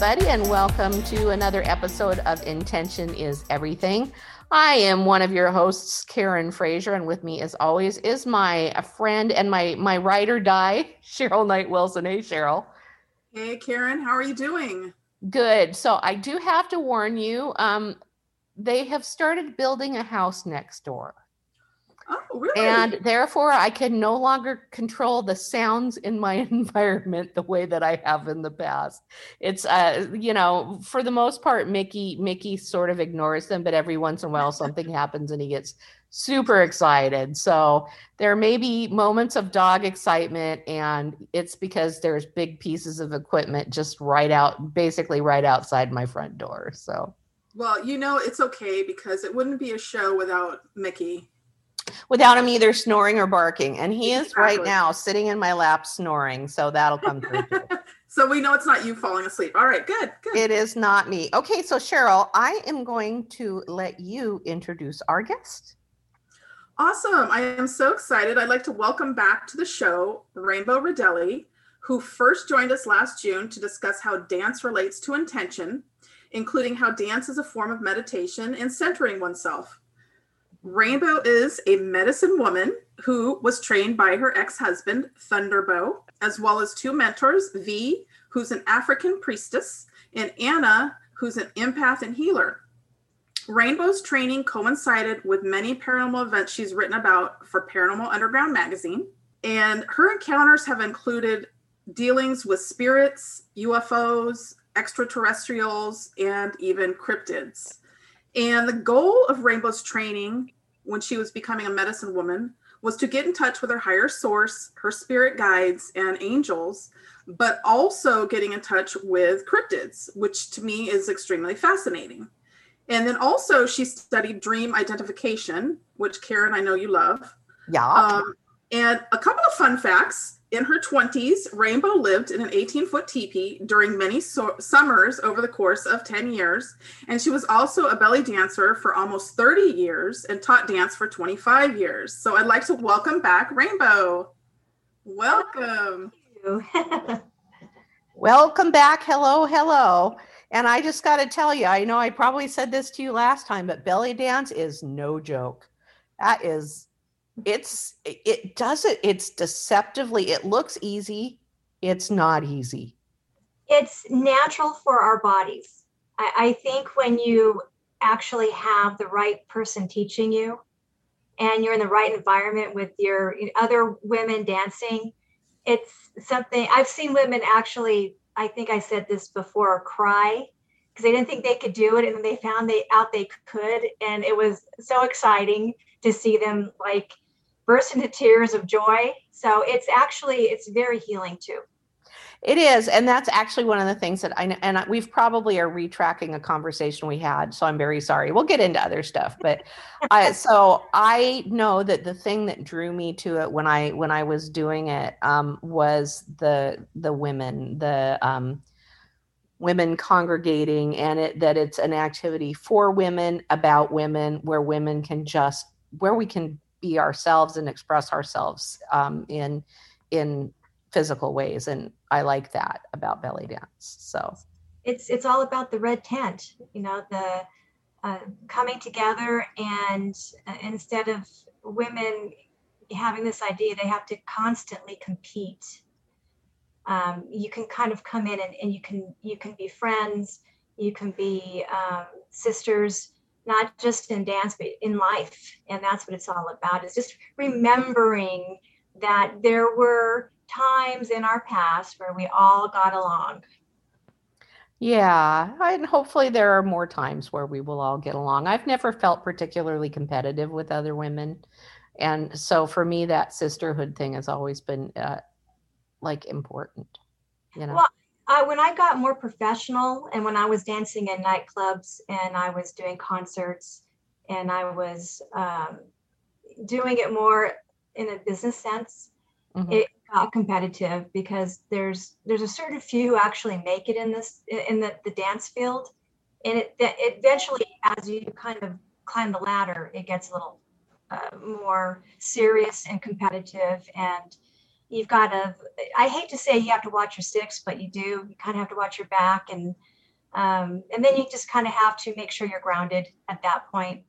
everybody, and welcome to another episode of Intention is Everything. I am one of your hosts, Karen Frazier, and with me, as always, is my friend and my my ride or die, Cheryl Knight Wilson. Hey, Cheryl. Hey, Karen, how are you doing? Good. So I do have to warn you. Um, they have started building a house next door. Oh, really? And therefore, I can no longer control the sounds in my environment the way that I have in the past. It's, uh, you know, for the most part, Mickey Mickey sort of ignores them, but every once in a while something happens and he gets super excited. So there may be moments of dog excitement, and it's because there's big pieces of equipment just right out, basically right outside my front door. So. Well, you know, it's okay because it wouldn't be a show without Mickey without him either snoring or barking. And he is right now sitting in my lap snoring. So that'll come through. so we know it's not you falling asleep. All right, good, good. It is not me. Okay, so Cheryl, I am going to let you introduce our guest. Awesome. I am so excited. I'd like to welcome back to the show Rainbow Rodelli, who first joined us last June to discuss how dance relates to intention, including how dance is a form of meditation and centering oneself. Rainbow is a medicine woman who was trained by her ex husband, Thunderbow, as well as two mentors V, who's an African priestess, and Anna, who's an empath and healer. Rainbow's training coincided with many paranormal events she's written about for Paranormal Underground magazine, and her encounters have included dealings with spirits, UFOs, extraterrestrials, and even cryptids. And the goal of Rainbow's training when she was becoming a medicine woman was to get in touch with her higher source, her spirit guides, and angels, but also getting in touch with cryptids, which to me is extremely fascinating. And then also, she studied dream identification, which Karen, I know you love. Yeah. Um, and a couple of fun facts in her 20s, Rainbow lived in an 18 foot teepee during many so- summers over the course of 10 years. And she was also a belly dancer for almost 30 years and taught dance for 25 years. So I'd like to welcome back Rainbow. Welcome. welcome back. Hello, hello. And I just got to tell you, I know I probably said this to you last time, but belly dance is no joke. That is it's it does it it's deceptively it looks easy it's not easy. It's natural for our bodies. I, I, think when you actually have the right person teaching you and you're in the right environment with your other women dancing it's something i've seen women actually i think i said this before cry because they didn't think they could do it and then they found they out they could and it was so exciting to see them like burst into tears of joy. So it's actually it's very healing too. It is, and that's actually one of the things that I and we've probably are retracking a conversation we had. So I'm very sorry. We'll get into other stuff, but I, so I know that the thing that drew me to it when I when I was doing it um, was the the women, the um, women congregating, and it that it's an activity for women about women where women can just where we can be ourselves and express ourselves um, in in physical ways. And i like that about belly dance so. It's it's all about the red tent you know the uh, coming together and uh, instead of women having this idea they have to constantly compete. Um, you can kind of come in and, and you can you can be friends you can be um, sisters not just in dance but in life. And that's what it's all about is just remembering that there were times in our past where we all got along. Yeah and hopefully there are more times where we will all get along. I've never felt particularly competitive with other women. And so for me that sisterhood thing has always been uh, like important you know? Well I, when I got more professional and when I was dancing in nightclubs and I was doing concerts and I was um, doing it more in a business sense, mm-hmm. it got competitive because there's there's a certain few who actually make it in this in the, the dance field, and it, it eventually as you kind of climb the ladder, it gets a little uh, more serious and competitive and you've got to i hate to say you have to watch your six but you do you kind of have to watch your back and Um, and then you just kind of have to make sure you're grounded at that point.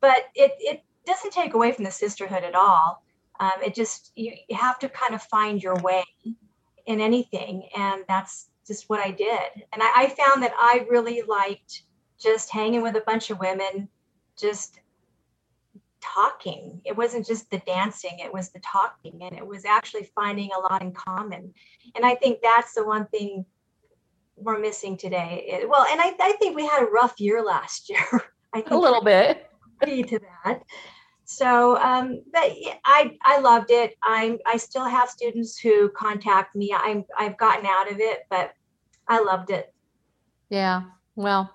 But it, it doesn't take away from the sisterhood at all. Um, it just, you, you have to kind of find your way in anything. And that's just what I did. And I, I found that I really liked just hanging with a bunch of women, just talking. It wasn't just the dancing, it was the talking, and it was actually finding a lot in common. And I think that's the one thing we're missing today. It, well, and I, I think we had a rough year last year. I think a little bit. To that. So, um, but I I loved it. I'm I still have students who contact me. I'm I've gotten out of it, but I loved it. Yeah. Well,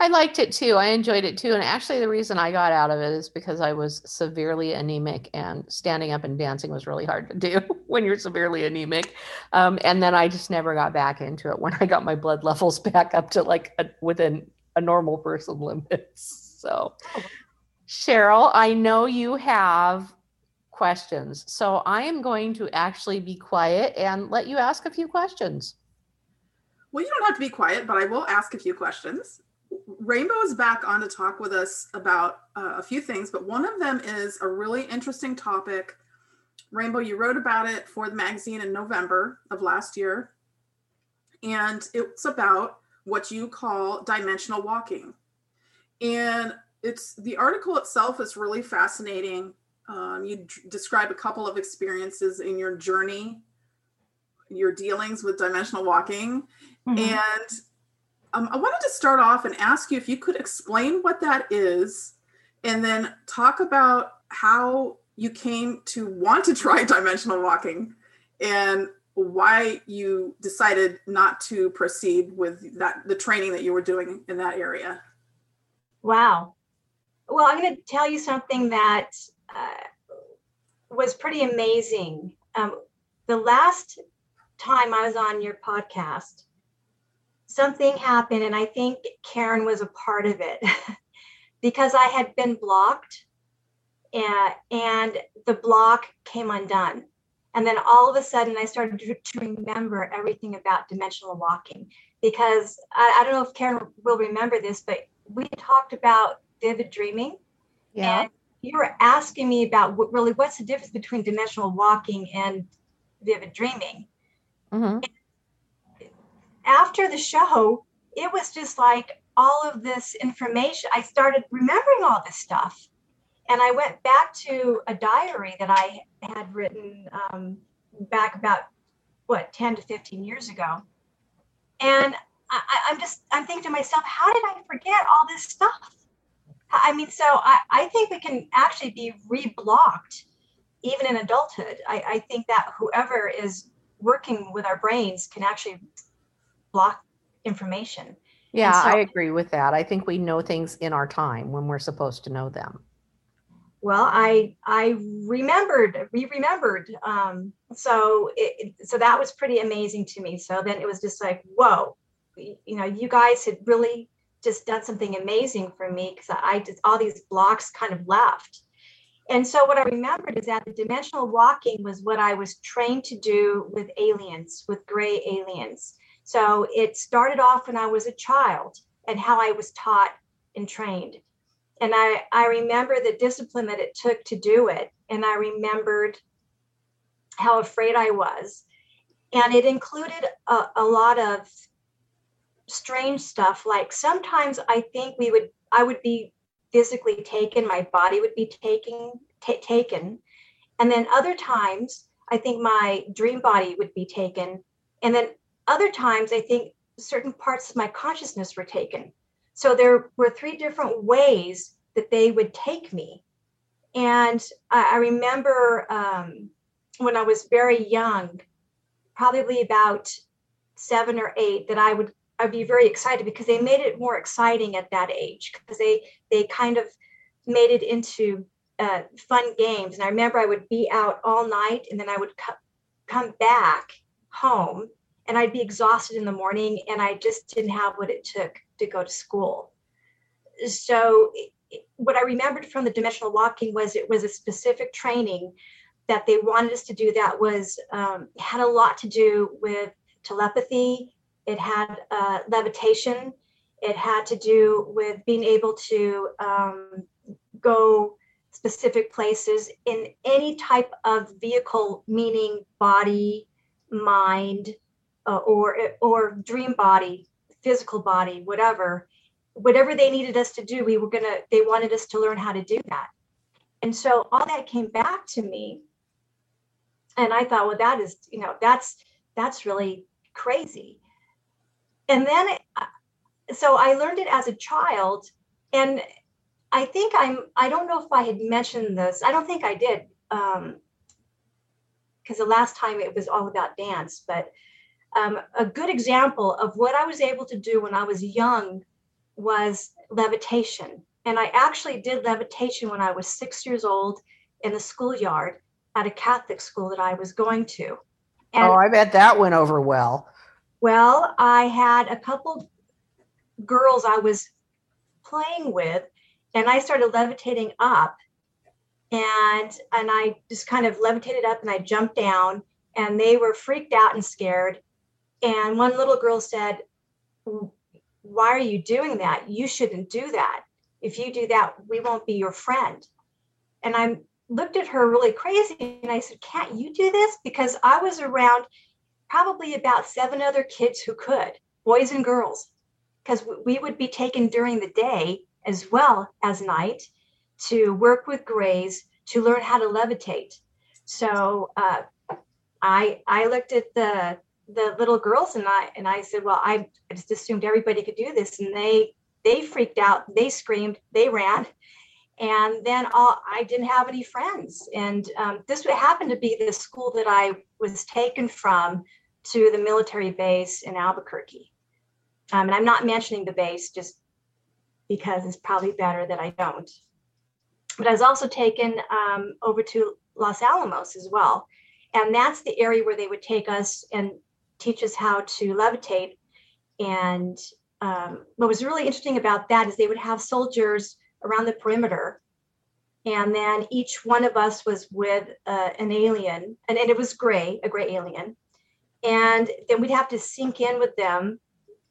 I liked it too. I enjoyed it too. And actually, the reason I got out of it is because I was severely anemic and standing up and dancing was really hard to do when you're severely anemic. Um, and then I just never got back into it when I got my blood levels back up to like a, within a normal person limits. So, Cheryl, I know you have questions. So I am going to actually be quiet and let you ask a few questions. Well, you don't have to be quiet, but I will ask a few questions. Rainbow is back on to talk with us about uh, a few things, but one of them is a really interesting topic. Rainbow, you wrote about it for the magazine in November of last year, and it's about what you call dimensional walking. And it's the article itself is really fascinating. Um, you d- describe a couple of experiences in your journey, your dealings with dimensional walking, mm-hmm. and um, I wanted to start off and ask you if you could explain what that is and then talk about how you came to want to try dimensional walking and why you decided not to proceed with that the training that you were doing in that area. Wow. Well i'm going to tell you something that uh, was pretty amazing. Um, the last time i was on your podcast something happened, and I think Karen was a part of it because I had been blocked and, and the block came undone. And then all of a sudden, I started to remember everything about dimensional walking because I, I don't know if Karen will remember this, but we talked about vivid dreaming. Yeah. And you were asking me about what, really what's the difference between dimensional walking and vivid dreaming. Mm-hmm after the show, it was just like all of this information. I started remembering all this stuff. And I went back to a diary that I had written um, back about, what, 10 to 15 years ago. And I, I'm just, I'm thinking to myself, how did I forget all this stuff? I mean, so I, I think we can actually be reblocked even in adulthood. I, I think that whoever is working with our brains can actually block information. Yeah, so, I agree with that. I think we know things in our time when we're supposed to know them. Well, I I remembered, we remembered. Um, so it, so that was pretty amazing to me. So then it was just like, whoa, you know, you guys had really just done something amazing for me because I just all these blocks kind of left. And so what I remembered is that the dimensional walking was what I was trained to do with aliens, with gray aliens. So it started off when I was a child and how I was taught and trained. And I, I remember the discipline that it took to do it. And I remembered how afraid I was. And it included a, a lot of strange stuff. Like sometimes I think we would, I would be physically taken, my body would be taken, t- taken. And then other times, I think my dream body would be taken. And then other times, I think certain parts of my consciousness were taken. So there were three different ways that they would take me. And I, I remember um, when I was very young, probably about seven or eight, that I would I'd be very excited because they made it more exciting at that age because they they kind of made it into uh, fun games. And I remember I would be out all night and then I would co- come back home and I'd be exhausted in the morning and I just didn't have what it took to go to school. So, what I remembered from the dimensional walking was it was a specific training that they wanted us to do that was um, had a lot to do with telepathy. It had uh, levitation, It had to do with being able to um, go specific places in any type of vehicle, meaning body, mind, uh, or or dream body, physical body, whatever. Whatever they needed us to do, we were gonna. They wanted us to learn how to do that, and so all that came back to me. And I thought, well, that is, you know, that's that's really crazy. And then, it, so I learned it as a child, and I think I'm, I don't know if I had mentioned this. I don't think I did. Um, because the last time it was all about dance, but um, a good example of what I was able to do when I was young was levitation. And I actually did levitation when I was six years old in the schoolyard at a Catholic school that I was going to. And, oh, I bet that went over well. Well, I had a couple girls I was playing with and I started levitating up and and I just kind of levitated up and I jumped down and they were freaked out and scared and one little girl said why are you doing that? You shouldn't do that. If you do that we won't be your friend. And I looked at her really crazy and I said can't you do this? Because I was around probably about seven other kids who could boys and girls. Because we would be taken during the day as well as night to work with grays to learn how to levitate. So uh, I I looked at the the little girls and I and I said, well, I just assumed everybody could do this, and they they freaked out, they screamed, they ran, and then all, I didn't have any friends. And um, this happened to be the school that I was taken from to the military base in Albuquerque. Um, and I'm not mentioning the base just because it's probably better that I don't. But I was also taken um, over to Los Alamos as well. And that's the area where they would take us and teach us how to levitate. And um, what was really interesting about that is they would have soldiers around the perimeter. And then each one of us was with uh, an alien, and, and it was gray, a gray alien. And then we'd have to sync in with them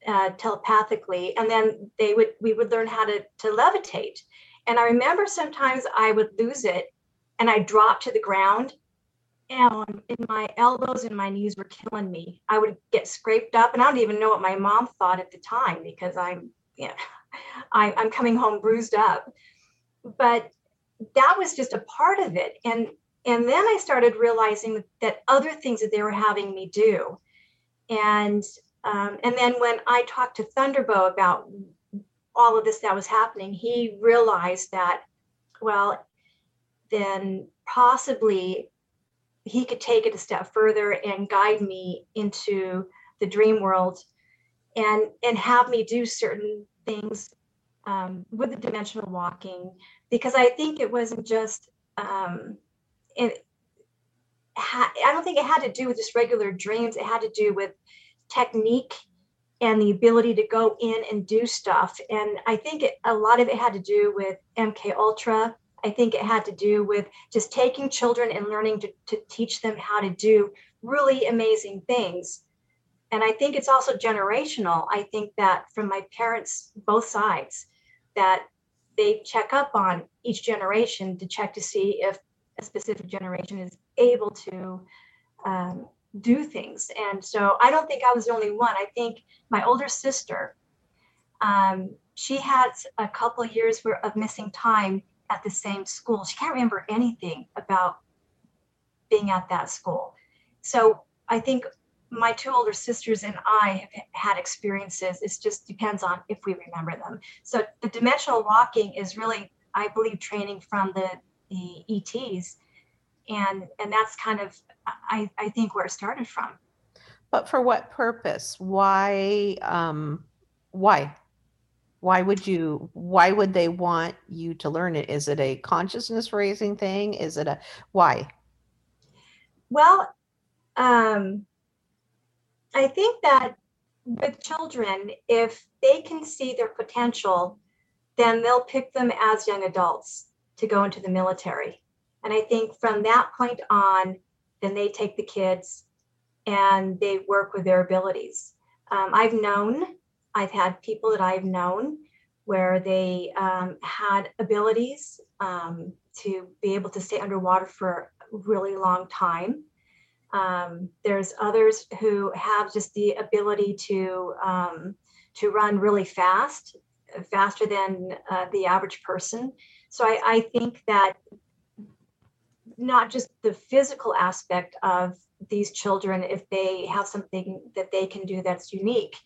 uh, telepathically, and then they would we would learn how to to levitate. And I remember sometimes I would lose it, and I'd drop to the ground, and my elbows and my knees were killing me. I would get scraped up, and I don't even know what my mom thought at the time because I'm you know, I, I'm coming home bruised up. But that was just a part of it, and and then I started realizing that other things that they were having me do, and um, and then when I talked to Thunderbow about all of this that was happening, he realized that, well, then possibly he could take it a step further and guide me into the dream world and and have me do certain things um, with the dimensional walking because I think it wasn't just um, it ha- I don't think it had to do with just regular dreams. It had to do with technique and the ability to go in and do stuff. And I think it, a lot of it had to do with MK Ultra. I think it had to do with just taking children and learning to, to teach them how to do really amazing things. And I think it's also generational. I think that from my parents, both sides, that they check up on each generation to check to see if a specific generation is able to um, do things. And so I don't think I was the only one. I think my older sister, um, she had a couple years of missing time at the same school. She can't remember anything about being at that school. So I think my two older sisters and I have had experiences. It just depends on if we remember them. So the dimensional walking is really, I believe, training from the, the ETs and and that's kind of I, I think where it started from. But for what purpose? Why um why? Why would you why would they want you to learn it? Is it a consciousness raising thing? Is it a why? Well, um I think that with children, if they can see their potential, then they'll pick them as young adults to go into the military. And I think from that point on, then they take the kids and they work with their abilities. Um, I've known I've had people that I've known where they um, had abilities um, to be able to stay underwater for a really long time. Um, there's others who have just the ability to um, to run really fast, faster than uh, the average person. So I, I think that not just the physical aspect of these children if they have something that they can do that's unique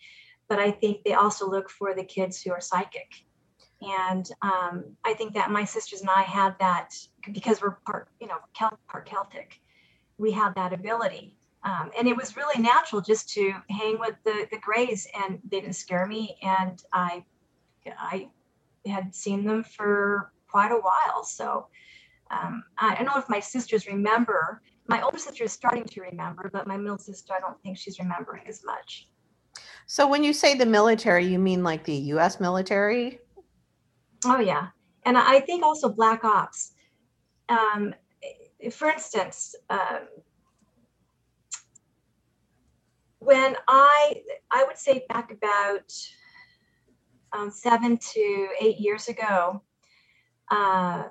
but i think they also look for the kids who are psychic and um, i think that my sisters and i had that because we're part you know part celtic we have that ability um, and it was really natural just to hang with the the grays and they didn't scare me and i i had seen them for quite a while so um, I don't know if my sisters remember. My older sister is starting to remember, but my middle sister, I don't think she's remembering as much. So when you say the military, you mean like the U.S. military? Oh yeah, and I think also black ops. Um, for instance, um, when I I would say back about um, seven to eight years ago, uh,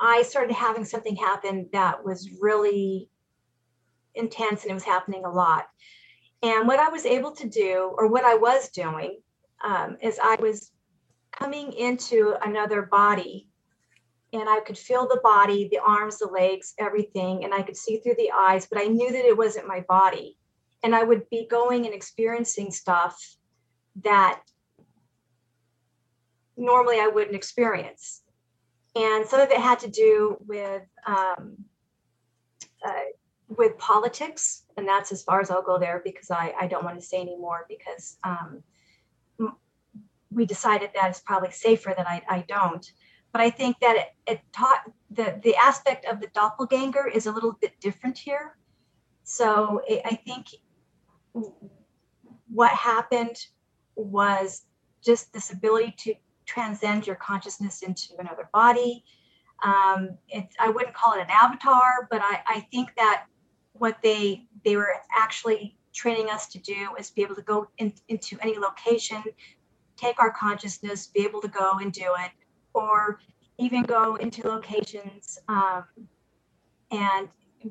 I started having something happen that was really intense and it was happening a lot. And what I was able to do, or what I was doing, um, is I was coming into another body and I could feel the body, the arms, the legs, everything, and I could see through the eyes, but I knew that it wasn't my body. And I would be going and experiencing stuff that normally I wouldn't experience and some of it had to do with um, uh, with politics, and that's as far as I'll go there because I, I don't want to say anymore because um, we decided that it's probably safer that I, I don't. But I think that it, it taught the the aspect of the doppelganger is a little bit different here. So it, I think what happened was just this ability to transcend your consciousness into another body. Um, it, I wouldn't call it an avatar, but I, I think that what they they were actually training us to do is be able to go in, into any location, take our consciousness, be able to go and do it, or even go into locations um, and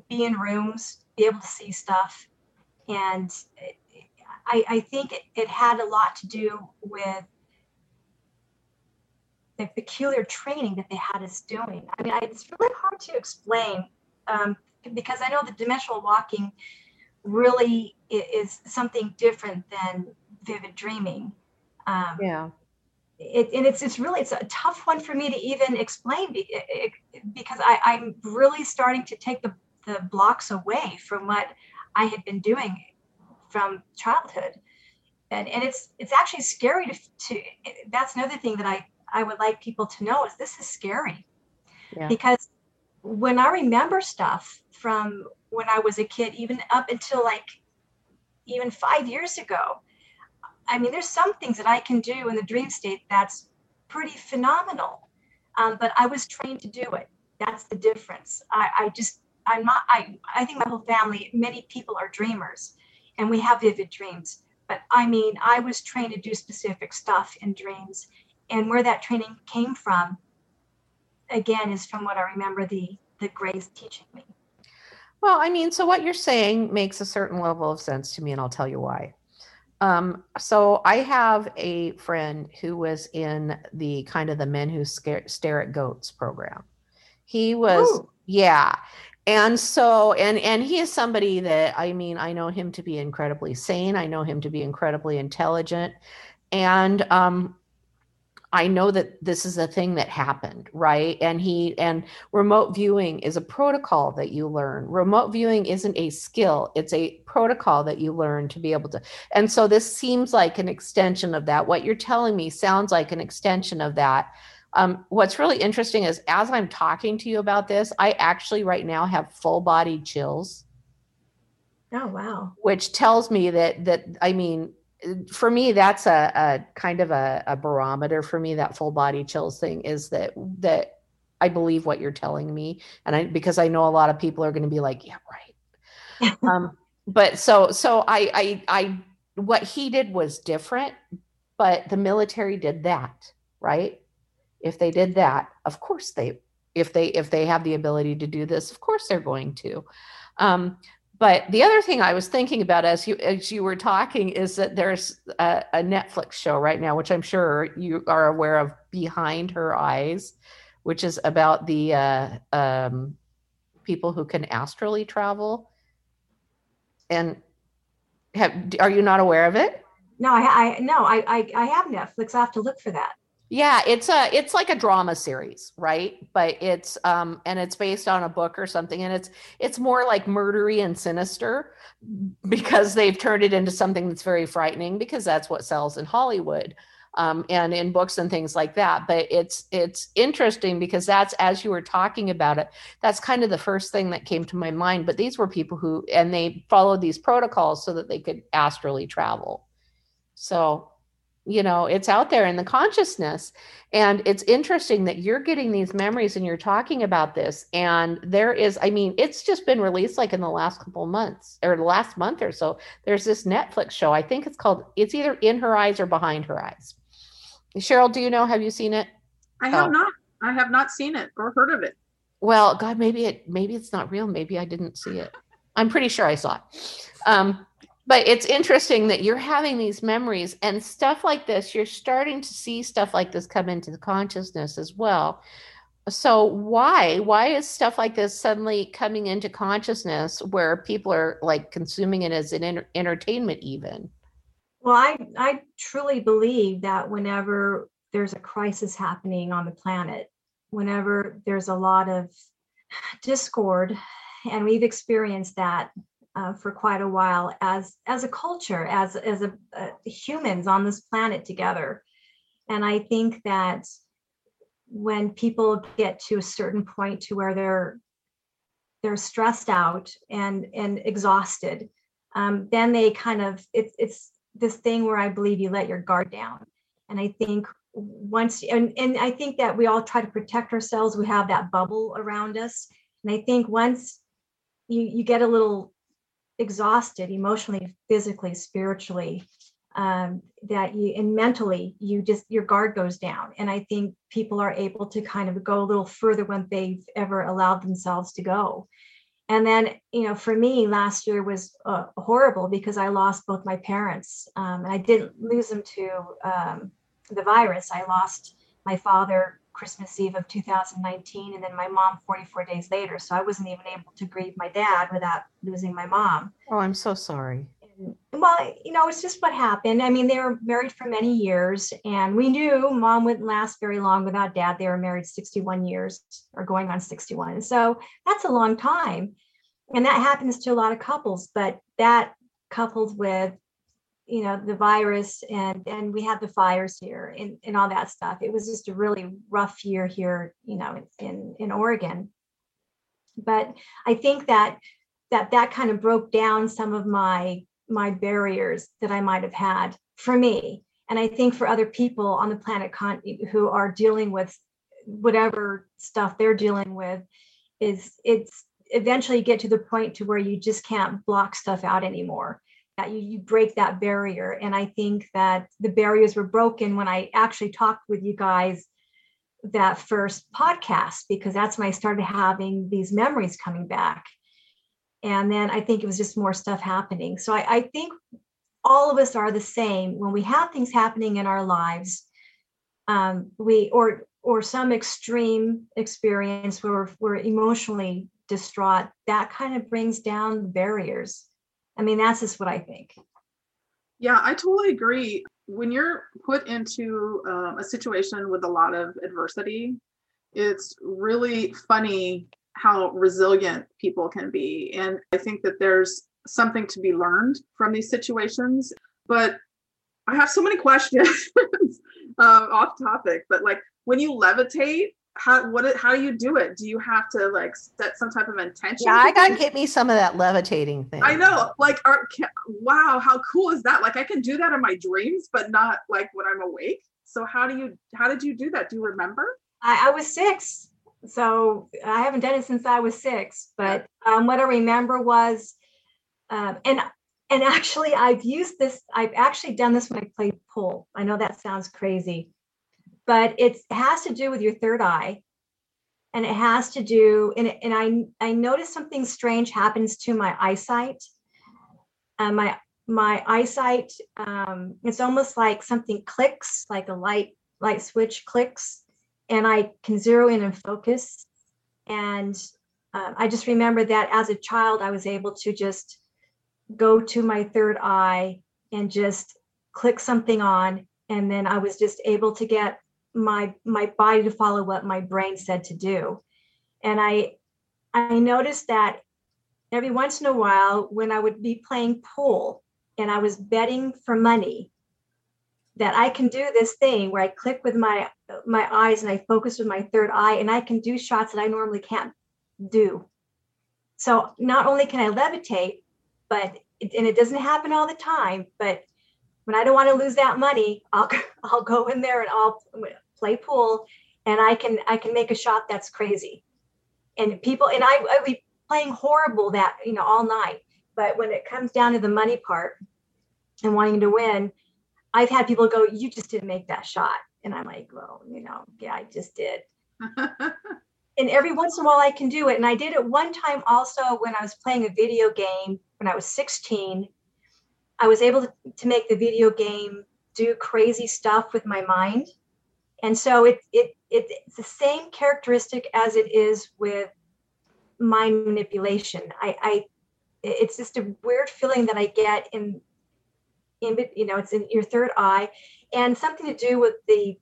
be in rooms, be able to see stuff. And I, I, think it, it had a lot to do with the peculiar training that they had us doing. I mean, I, it's really hard to explain um, because I know the dimensional walking really is, something different than vivid dreaming. Um, yeah. It, and it's it's really it's a tough one for me to even explain because I, I'm really starting to take the, the blocks away from what I had been doing from childhood and and it's it's actually scary to, to that's another thing that I I would like people to know is this is scary. Yeah. Because when I remember stuff from when I was a kid, even up until like even five years ago, I mean, there's some things that I can do in the dream state that's pretty phenomenal. Um, but I was trained to do it. That's the difference. I, I just, I'm not, I, I think my whole family, many people are dreamers and we have vivid dreams. But I mean, I was trained to do specific stuff in dreams and where that training came from again is from what i remember the the grays teaching me. Well i mean so what you're saying makes a certain level of sense to me and i'll tell you why. Um, so i have a friend who was in the kind of the men who scare, stare at goats program. He was Ooh. yeah. And so and and he is somebody that i mean i know him to be incredibly sane. I know him to be incredibly intelligent. And um I know that this is a thing that happened, right? And he and remote viewing is a protocol that you learn. Remote viewing isn't a skill, it's a protocol that you learn to be able to. And so this seems like an extension of that. What you're telling me sounds like an extension of that. Um, what's really interesting is as I'm talking to you about this, I actually right now have full body chills. Oh wow. Which tells me that that I mean for me that's a, a kind of a, a, barometer for me that full body chills thing is that that i believe what you're telling me and i because i know a lot of people are going to be like yeah right um but so so I, I i what he did was different but the military did that, right? If they did that, of course they if they if they have the ability to do this, of course they're going to. Um, but the other thing I was thinking about as you as you were talking is that there's a, a, Netflix show right now, which I'm sure you are aware of, Behind Her Eyes, which is about the uh, um, people who can astrally travel. And have, are you not aware of it? No, I, I no, I, I I have Netflix. I have to look for that. Yeah, it's a it's like a drama series, right? But it's um and it's based on a book or something and it's it's more like murdery and sinister because they've turned it into something that's very frightening because that's what sells in Hollywood. Um, and in books and things like that. But it's it's interesting because that's as you were talking about it, that's kind of the first thing that came to my mind. But these were people who and they followed these protocols so that they could astrally travel. So you know it's out there in the consciousness. And it's interesting that you're getting these memories and you're talking about this. And there is i mean it's just been released like in the last couple months or the last month or so. There's this netflix show. I think it's called it's either in her eyes or behind her eyes. Cheryl do you know have you seen it? I have oh. not. I have not seen it or heard of it. Well god maybe it maybe it's not real. Maybe i didn't see it. I'm pretty sure i saw it. Um but it's interesting that you're having these memories and stuff like this you're starting to see stuff like this come into the consciousness as well. So why why is stuff like this suddenly coming into consciousness where people are like consuming it as an entertainment even? Well i i truly believe that whenever there's a crisis happening on the planet whenever there's a lot of discord and we've experienced that uh, for quite a while as as a culture, as as a, uh, humans on this planet together. And I think that when people get to a certain point to where they're they're stressed out and and exhausted, um, then they kind of it's it's this thing where I believe you let your guard down. And I think once and, and I think that we all try to protect ourselves. We have that bubble around us. And I think once you you get a little exhausted emotionally, physically, spiritually, um, that you and mentally you just your guard goes down. And I think people are able to kind of go a little further when they've ever allowed themselves to go. And then, you know, for me, last year was uh, horrible because I lost both my parents. Um, and I didn't lose them to um, the virus. I lost my father Christmas Eve of 2019, and then my mom 44 days later. So I wasn't even able to grieve my dad without losing my mom. Oh, I'm so sorry. And, well, you know, it's just what happened. I mean, they were married for many years, and we knew mom wouldn't last very long without dad. They were married 61 years or going on 61. So that's a long time. And that happens to a lot of couples, but that coupled with you know the virus and and we had the fires here and, and all that stuff. It was just a really rough year here you know in in oregon. But i think that that that kind of broke down some of my my barriers that i might have had for me. And i think for other people on the planet con- who are dealing with whatever stuff they're dealing with is it's eventually you get to the point to where you just can't block stuff out anymore that you, you break that barrier. And I think that the barriers were broken when I actually talked with you guys that first podcast, because that's when I started having these memories coming back. And then I think it was just more stuff happening. So I, I think all of us are the same when we have things happening in our lives. Um, we or or some extreme experience where we're, we're emotionally distraught, that kind of brings down barriers I mean, that's just what I think. Yeah, I totally agree. When you're put into um, a situation with a lot of adversity, it's really funny how resilient people can be. And I think that there's something to be learned from these situations. But I have so many questions uh, off topic, but like when you levitate, how what how do you do it? Do you have to like set some type of intention yeah i gotta get me some of that levitating thing. I know like are, can, wow how cool is that? Like i can do that in my dreams but not like when i'm awake? So how do you how did you do that? Do you remember? I, I was six so i haven't done it since i was six but um, what i remember was um, and and actually, I've used this, I've actually done this when I played pool. I know that sounds crazy, but it has to do with your third eye. And it has to do, and, and I, I noticed something strange happens to my eyesight. Uh, my my eyesight, um, it's almost like something clicks, like a light light switch clicks, and I can zero in and focus. And uh, I just remember that as a child, I was able to just go to my third eye and just click something on, and then I was just able to get my my body to follow what my brain said to do. And I I noticed that every once in a while when I would be playing pool and I was betting for money that I can do this thing where I click with my my eyes and I focus with my third eye and I can do shots that I normally can't do. So not only can I levitate, but and it doesn't happen all the time, but when I don't want to lose that money, I'll I'll go in there and I'll play pool and I can I can make a shot that's crazy. And people and I I be playing horrible that, you know, all night. But when it comes down to the money part and wanting to win, I've had people go, "You just didn't make that shot," and I'm like, "Well, you know, yeah, I just did." and every once in a while, I can do it. And I did it one time also when I was playing a video game when I was 16. I was able to, to make the video game do crazy stuff with my mind, and so it it, it it's the same characteristic as it is with mind manipulation. I, I it's just a weird feeling that I get in in you know it's in your third eye and something to do with the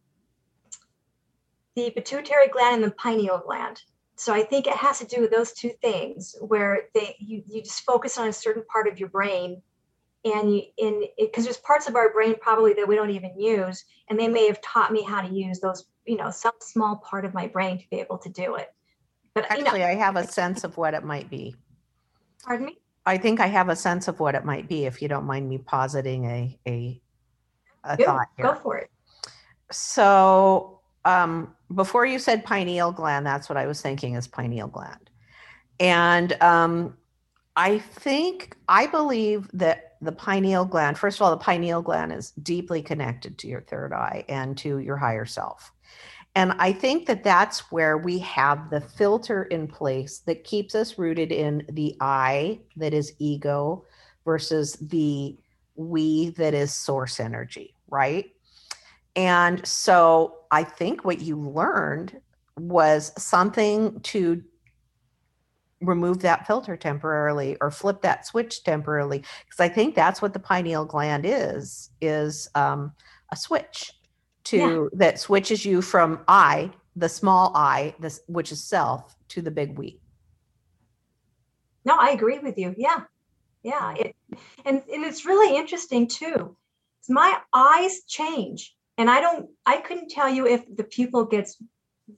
the pituitary gland and the pineal gland so i think it has to do with those two things where they you, you just focus on a certain part of your brain and in because there's parts of our brain probably that we don't even use and they may have taught me how to use those you know some small part of my brain to be able to do it but actually you know, i have a sense of what it might be pardon me I think I have a sense of what it might be if you don't mind me positing a a, a thought here. Go for it. So um, before you said pineal gland, that's what I was thinking is pineal gland. And um, I think, I believe that the pineal gland, first of all, the pineal gland is deeply connected to your third eye and to your higher self. And I think that that's where we have the filter in place that keeps us rooted in the I that is ego versus the we that is source energy, right? And so I think what you learned was something to remove that filter temporarily or flip that switch temporarily because i think that's what the pineal gland is is um, a switch to yeah. that switches you from I, the small I, this which is self, to the big we. No, I agree with you. Yeah. Yeah. It, and, and it's really interesting too. My eyes change. And I don't, I couldn't tell you if the pupil gets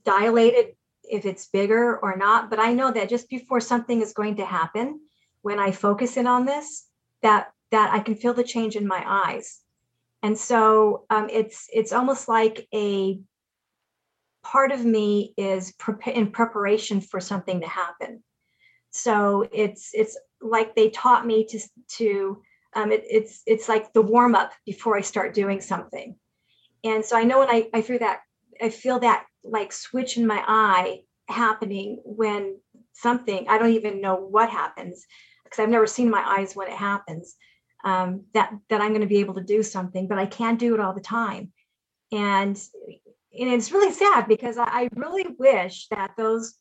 dilated, if it's bigger or not, but I know that just before something is going to happen, when I focus in on this, that that I can feel the change in my eyes. And so um, it's it's almost like a part of me is in preparation for something to happen. So it's it's like they taught me to to um, it, it's it's like the warm up before i start doing something. And so i know when i i feel that i feel that like switch in my eye happening when something i don't even know what happens because i've never seen my eyes when it happens um, that that I'm going to be able to do something, but I can't do it all the time. And and it's really sad because I, I really wish that those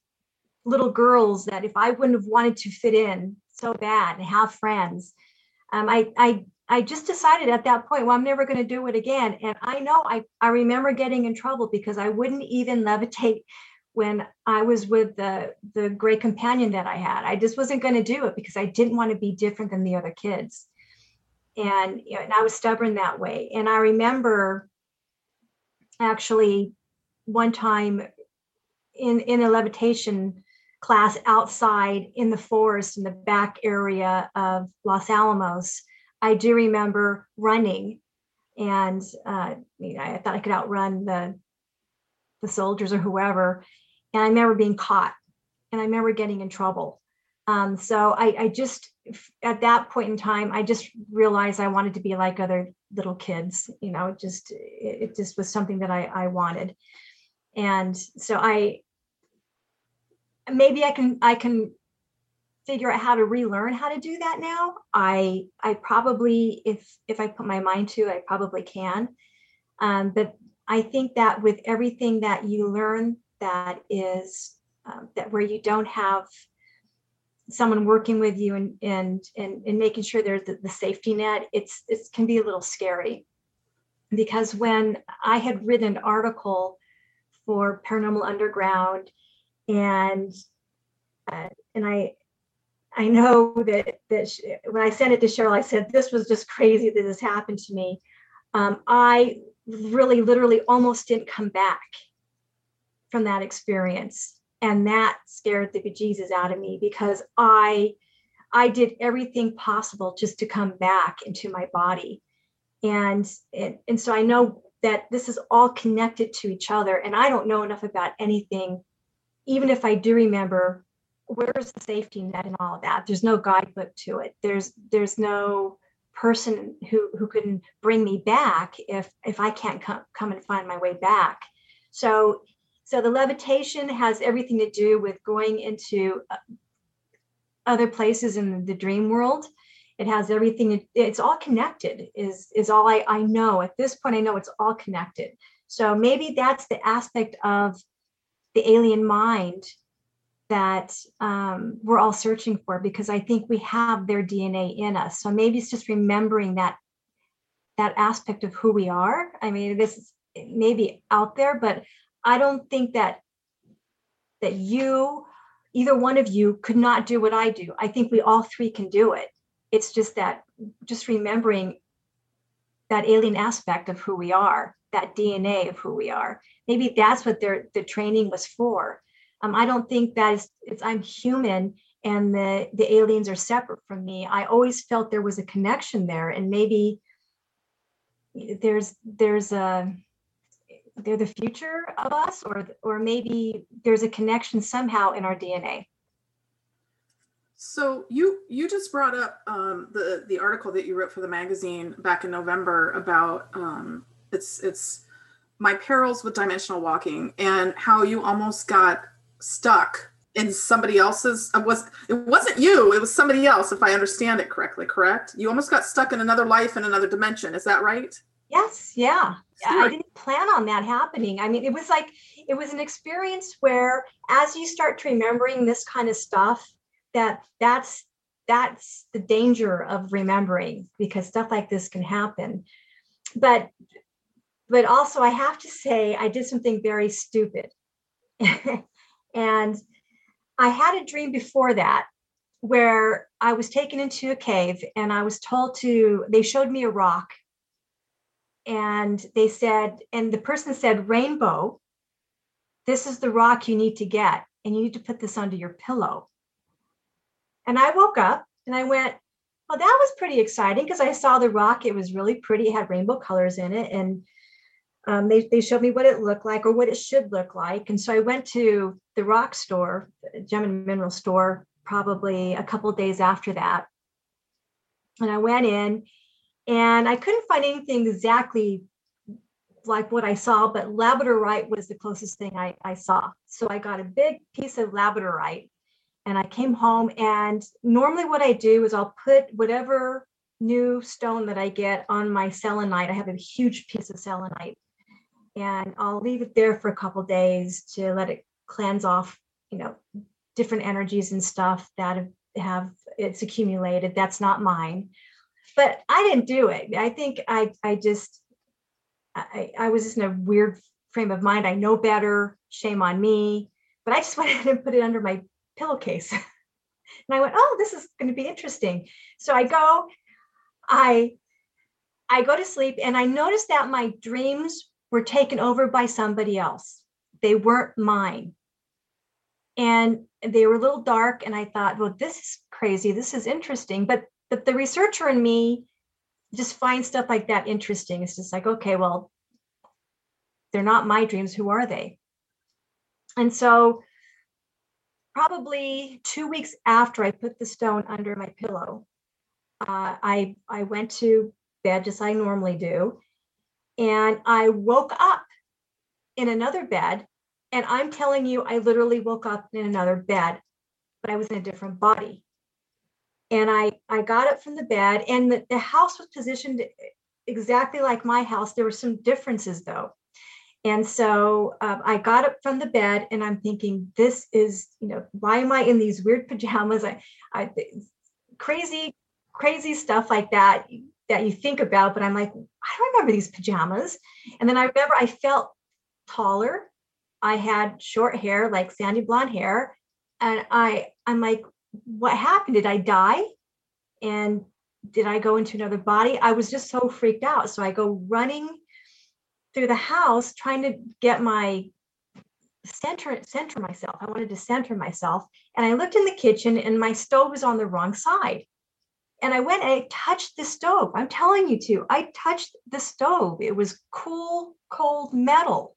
little girls that if I wouldn't have wanted to fit in so bad and have friends, um, I I I just decided at that point, well, I'm never going to do it again. And I know I I remember getting in trouble because I wouldn't even levitate when I was with the the great companion that I had. I just wasn't going to do it because I didn't want to be different than the other kids and, you know, and I was stubborn that way. And I remember actually one time in in a levitation class outside in the forest in the back area of Los Alamos, I do remember running, and uh, you know, I thought I could outrun the the soldiers or whoever, and I remember being caught, and I remember getting in trouble Um, so I, I just at that point in time, I just realized I wanted to be like other little kids. You know, it just it, it just was something that I, I wanted, and so I maybe I can I can figure out how to relearn how to do that now. I I probably if if I put my mind to, I probably can. Um, but I think that with everything that you learn, that is um, that where you don't have someone working with you and and and, and making sure there's the, the safety net it's it can be a little scary because when i had written an article for paranormal underground and uh, and i i know that that she, when i sent it to cheryl i said this was just crazy that this happened to me. Um, i really literally almost didn't come back from that experience and that scared the bejesus out of me because i i did everything possible just to come back into my body. And and, and so i know that this is all connected to each other and i don't know enough about anything even if i do remember where's the safety net and all of that there's no guidebook to it there's there's no person who who can bring me back if if i can't come come and find my way back so so the levitation has everything to do with going into uh, other places in the dream world. It has everything, it's all connected, is, is all I, I know. At this point, I know it's all connected. So maybe that's the aspect of the alien mind that um, we're all searching for because I think we have their DNA in us. So maybe it's just remembering that that aspect of who we are. I mean, this is maybe out there, but I don't think that that you, either one of you, could not do what I do. I think we all three can do it. It's just that just remembering that alien aspect of who we are, that DNA of who we are. Maybe that's what their the training was for. Um, I don't think that is it's I'm human and the the aliens are separate from me. I always felt there was a connection there, and maybe there's there's a they're the future of us or or maybe there's a connection somehow in our dna so you you just brought up um, the the article that you wrote for the magazine back in november about um, it's it's my perils with dimensional walking and how you almost got stuck in somebody else's it was it wasn't you it was somebody else if i understand it correctly correct you almost got stuck in another life in another dimension is that right yes yeah I didn't plan on that happening. I mean, it was like it was an experience where as you start to remembering this kind of stuff, that that's that's the danger of remembering because stuff like this can happen. But but also I have to say I did something very stupid. and I had a dream before that where I was taken into a cave and I was told to, they showed me a rock and they said, and the person said, Rainbow, this is the rock you need to get, and you need to put this under your pillow. And I woke up and I went, well, that was pretty exciting because I saw the rock. It was really pretty. It had rainbow colors in it. And um, they, they showed me what it looked like or what it should look like. And so I went to the rock store, gem and mineral store, probably a couple days after that. And I went in and I couldn't find anything exactly like what I saw, but labradorite was the closest thing I, I saw. So I got a big piece of labradorite and I came home. And normally, what I do is I'll put whatever new stone that I get on my selenite. I have a huge piece of selenite and I'll leave it there for a couple days to let it cleanse off, you know, different energies and stuff that have, have it's accumulated. That's not mine but I didn't do it. I think I I just I, I was just in a weird frame of mind. I know better. Shame on me. But I just went ahead and put it under my pillowcase. and I went, oh, this is going to be interesting. So I go, I I go to sleep and I noticed that my dreams were taken over by somebody else. They weren't mine. And they were a little dark. And I thought, well, this is crazy. This is interesting. But but the researcher in me just finds stuff like that interesting. It's just like, okay, well, they're not my dreams. Who are they? And so probably two weeks after I put the stone under my pillow, uh, I I went to bed just like I normally do, and I woke up in another bed. And I'm telling you, I literally woke up in another bed, but I was in a different body. And I I got up from the bed, and the, the house was positioned exactly like my house. There were some differences though. And so um, I got up from the bed and I'm thinking, this is, you know, why am I in these weird pajamas? I, I crazy, crazy stuff like that that you think about. But I'm like, I don't remember these pajamas. And then I remember I felt taller. I had short hair, like sandy blonde hair. And I, I'm like, what happened? Did I die? And did I go into another body? I was just so freaked out. So I go running through the house trying to get my center center myself. I wanted to center myself. And I looked in the kitchen and my stove was on the wrong side. And I went and I touched the stove. I'm telling you to. I touched the stove. It was cool, cold metal.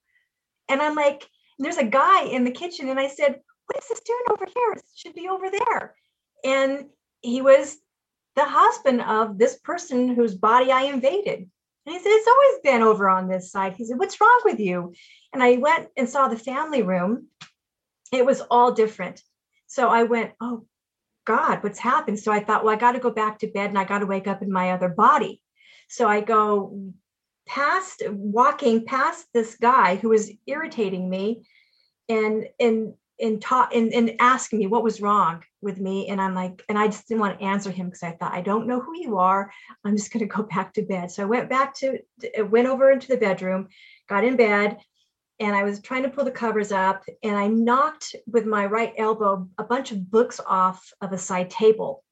And I'm like, there's a guy in the kitchen. And I said, What is this doing over here? It should be over there. And he was the husband of this person whose body I invaded. And he said, It's always been over on this side. He said, What's wrong with you? And I went and saw the family room. It was all different. So I went, Oh God, what's happened? So I thought, Well, I got to go back to bed and I got to wake up in my other body. So I go past, walking past this guy who was irritating me and, and, and taught and, and asking me what was wrong with me and i'm like and i just didn't want to answer him because i thought i don't know who you are i'm just going to go back to bed so i went back to went over into the bedroom got in bed and i was trying to pull the covers up and i knocked with my right elbow a bunch of books off of a side table.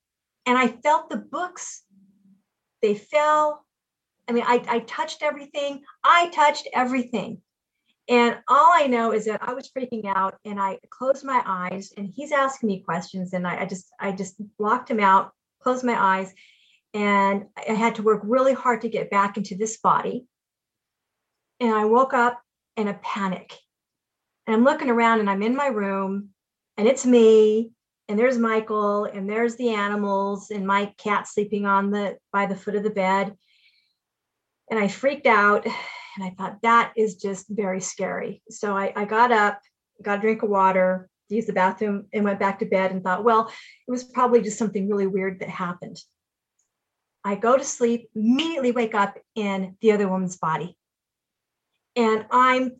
And i felt the books they fell. I mean i, I touched everything. I touched everything. And all I know is that I was freaking out and I closed my eyes and he's asking me questions and I, I just I just blocked him out, closed my eyes, and I had to work really hard to get back into this body. And I woke up in a panic. And I'm looking around and I'm in my room and it's me and there's Michael and there's the animals and my cat sleeping on the by the foot of the bed. And I freaked out and I thought, that is just very scary. So I, I got up, got a drink of water, used the bathroom, and went back to bed and thought, well, it was probably just something really weird that happened. I go to sleep, immediately wake up in the other woman's body. And I'm,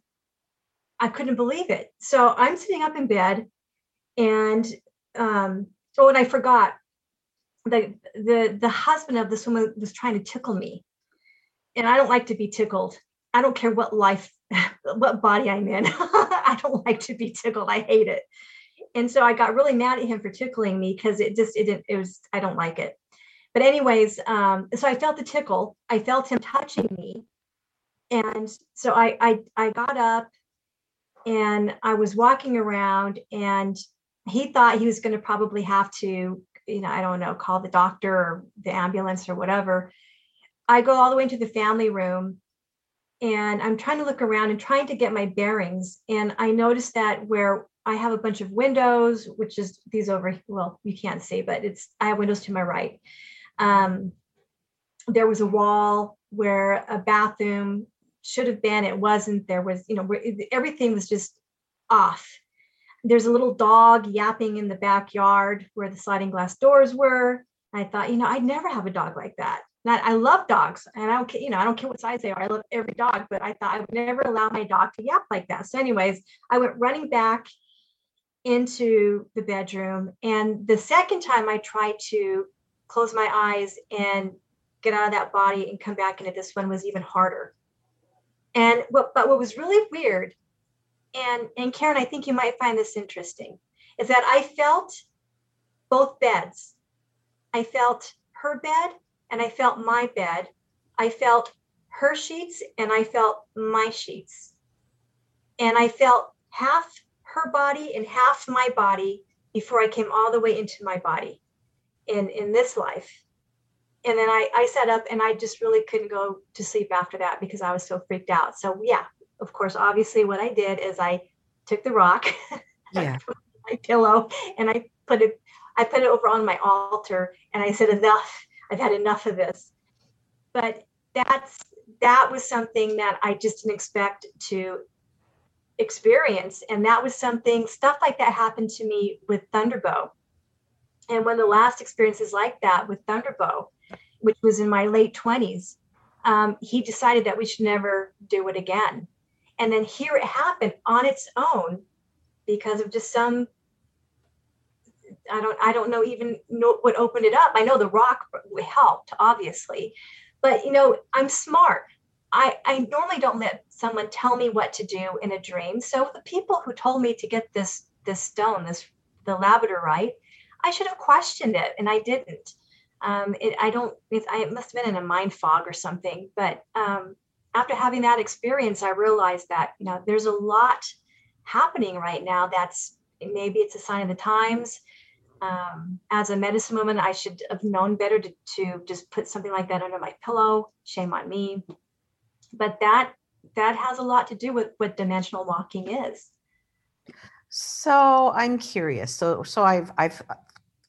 I couldn't believe it. So I'm sitting up in bed and, um, oh, and I forgot the, the, the husband of this woman was trying to tickle me. And I don't like to be tickled. I don't care what life, what body I'm in. I don't like to be tickled. I hate it. And so I got really mad at him for tickling me because it just it, it was I don't like it. But anyways, um, so I felt the tickle. I felt him touching me, and so I I I got up, and I was walking around, and he thought he was going to probably have to you know I don't know call the doctor or the ambulance or whatever. I go all the way into the family room and I'm trying to look around and trying to get my bearings. And I noticed that where I have a bunch of windows, which is these over, well, you can't see, but it's, I have windows to my right. Um, there was a wall where a bathroom should have been, it wasn't. There was, you know, everything was just off. There's a little dog yapping in the backyard where the sliding glass doors were. I thought, you know, I'd never have a dog like that. Not, I love dogs and I don't you know, I don't care what size they are. I love every dog, but I thought I would never allow my dog to yap like that. So, anyways, I went running back into the bedroom. And the second time I tried to close my eyes and get out of that body and come back into this one was even harder. And what but what was really weird, and and Karen, I think you might find this interesting, is that I felt both beds. I felt her bed and I felt my bed. I felt her sheets and I felt my sheets. And I felt half her body and half my body before I came all the way into my body in, in this life. And then I, I sat up and I just really couldn't go to sleep after that because I was so freaked out. So, yeah, of course, obviously, what I did is I took the rock, yeah. my pillow and I put it I put it over on my altar and I said enough. I've had enough of this. But that's that was something that I just didn't expect to experience. And that was something, stuff like that happened to me with Thunderbow. And one of the last experiences like that with Thunderbow, which was in my late 20s, um, he decided that we should never do it again. And then here it happened on its own because of just some I don't I don't know even know what opened it up. I know the rock helped, obviously. But you know, I'm smart. I, I normally don't let someone tell me what to do in a dream. So the people who told me to get this this stone, this the labradorite, I should have questioned it, and I didn't. Um, it, I don't. It, I it must have been in a mind fog or something. But um, after having that experience, I realized that you know there's a lot happening right now. That's maybe it's a sign of the times. Um, as a medicine woman, I should have known better to, to just put something like that under my pillow. Shame on me but that that has a lot to do with what dimensional walking is so i'm curious so so i've i've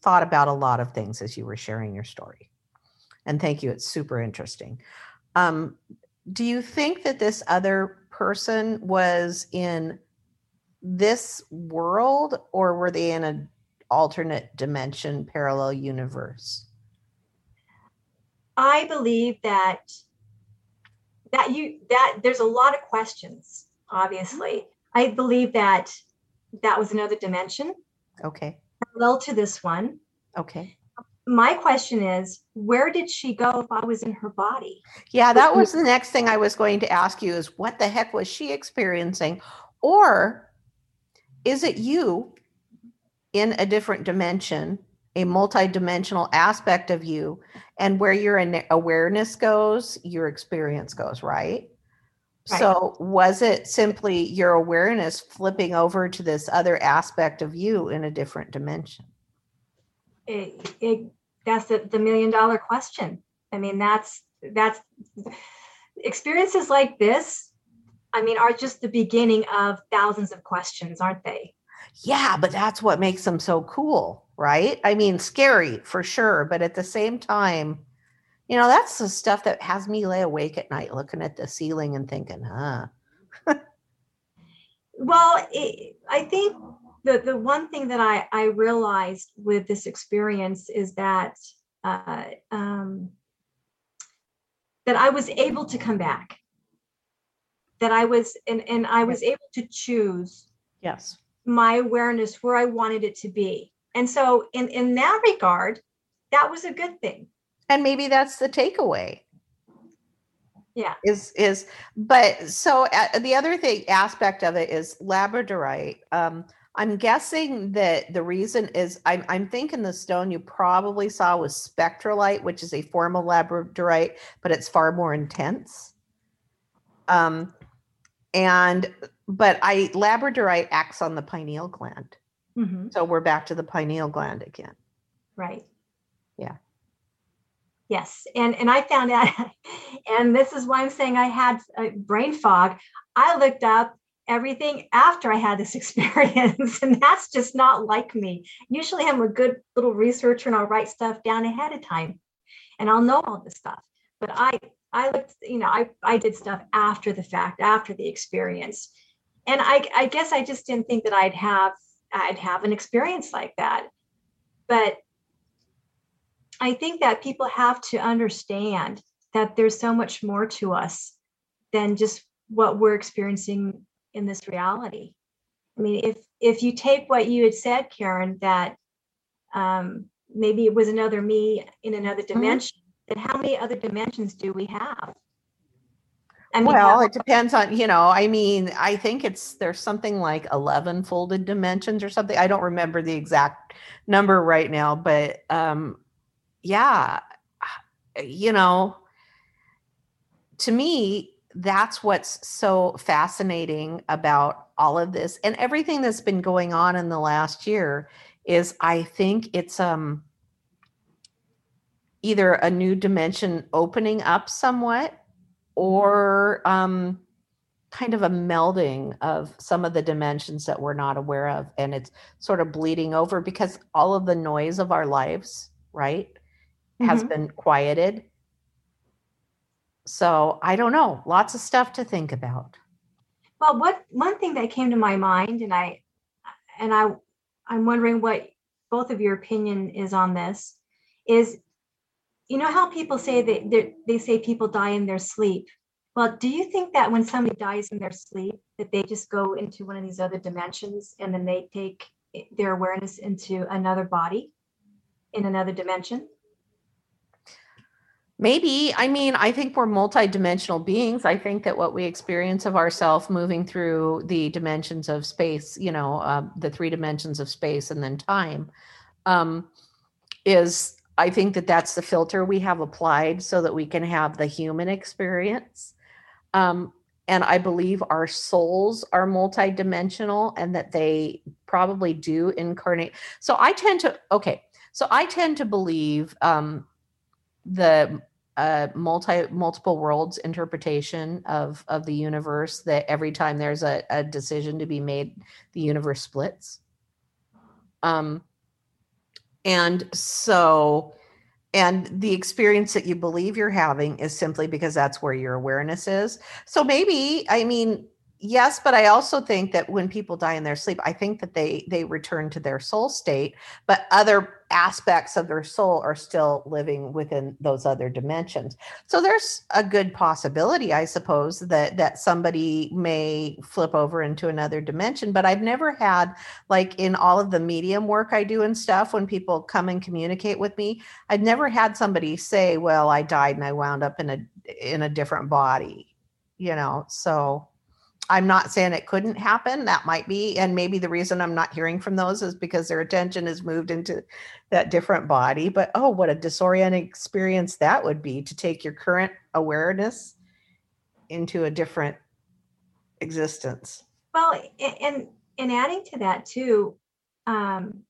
thought about a lot of things as you were sharing your story. And thank you it's super interesting. Um, do you think that this other person was in this world or were they in an alternate dimension parallel universe? I believe that that you that there's a lot of questions obviously. I believe that that was another dimension. Okay parallel to this one. Okay. My question is where did she go if i was in her body? Yeah that was the next thing i was going to ask you is what the heck was she experiencing? Or is it you in a different dimension a multidimensional aspect of you and where your awareness goes your experience goes right? Right. So was it simply your awareness flipping over to this other aspect of you in a different dimension? It, it, that's the, the million dollar question. I mean that's that's experiences like this i mean are just the beginning of thousands of questions aren't they? Yeah but that's what makes them so cool right? I mean, scary for sure, but at the same time, you know, that's the stuff that has me lay awake at night looking at the ceiling and thinking, huh. well, it, I think the, the one thing that I, I realized with this experience is that uh, um, that I was able to come back. That I was and, and I was able to choose yes my awareness where I wanted it to be. And so in in that regard, that was a good thing. And maybe that's the takeaway. Yeah. Is is but so uh, the other thing aspect of it is labradorite. Um, I'm guessing that the reason is I'm, I'm thinking the stone you probably saw was spectrolite, which is a form of labradorite, but it's far more intense. Um, and but I labradorite acts on the pineal gland. Mm-hmm. So we're back to the pineal gland again. Right. Yes. And and I found out, and this is why I'm saying I had a brain fog. I looked up everything after I had this experience, and that's just not like me. Usually I'm a good little researcher and I'll write stuff down ahead of time and I'll know all this stuff. But I I looked, you know, I, I did stuff after the fact, after the experience. And I, I guess I just didn't think that I'd have I'd have an experience like that. But I think that people have to understand that there's so much more to us than just what we're experiencing in this reality. I mean, if if you take what you had said, Karen, that um, maybe it was another me in another mm-hmm. dimension, mm-hmm. then how many other dimensions do we have? I mean, well, it depends on, you know, I mean, I think it's there's something like 11 folded dimensions or something. I don't remember the exact number right now, but um yeah, you know, to me, that's what's so fascinating about all of this and everything that's been going on in the last year is I think it's um either a new dimension opening up somewhat or um, kind of a melding of some of the dimensions that we're not aware of and it's sort of bleeding over because all of the noise of our lives right has Mhm. been quieted so i don't know lots of stuff to think about Well, what one thing that came to my mind, and I and I I'm wondering what both of your opinion is on this, is you know how people say that they they say people die in their sleep. Well, do you think that when somebody dies in their sleep, that they just go into one of these other dimensions and then they take their awareness into another body in another dimension? Maybe. I mean, I think we're multidimensional beings. I think that what we experience of ourself moving through the dimensions of space, you know, uh, the three dimensions of space and then time, um, is I think that that's the filter we have applied so that we can have the human experience. Um, and I believe our souls are multidimensional and that they probably do incarnate. So I tend to, okay, so I tend to believe um, the uh, multi multiple worlds interpretation of of the universe that every time there's a, a decision to be made the universe splits. Um and so and the experience that you believe you're having is simply because that's where your awareness is. So maybe i mean yes but i also think that when people die in their sleep i think that they they return to their soul state but other aspects of their soul are still living within those other dimensions. So there's a good possibility i suppose that that somebody may flip over into another dimension but i've never had like in all of the medium work i do and stuff when people come and communicate with me i've never had somebody say well i died and i wound up in a in a different body you know so I'm not saying it couldn't happen. That might be. And maybe the reason I'm not hearing from those is because their attention is moved into that different body. But oh, what a disorienting experience that would be to take your current awareness into a different existence. Well, and and adding to that too, um,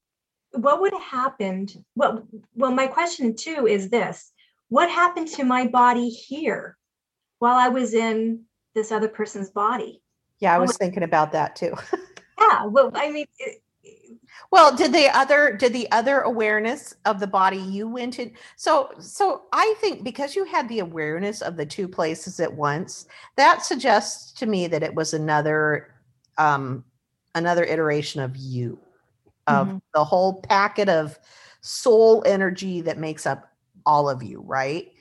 what would have happened? Well, well, my question too is this: What happened to my body here while I was in this other person's body? Yeah, I Oh, was thinking about that too. Yeah, well, I mean, it- Well, did the other did the other awareness of the body you went in? So so I think because you had the awareness of the two places at once, that suggests to me that it was another um another iteration of you of Mhm. the whole packet of soul energy that makes up all of you, right?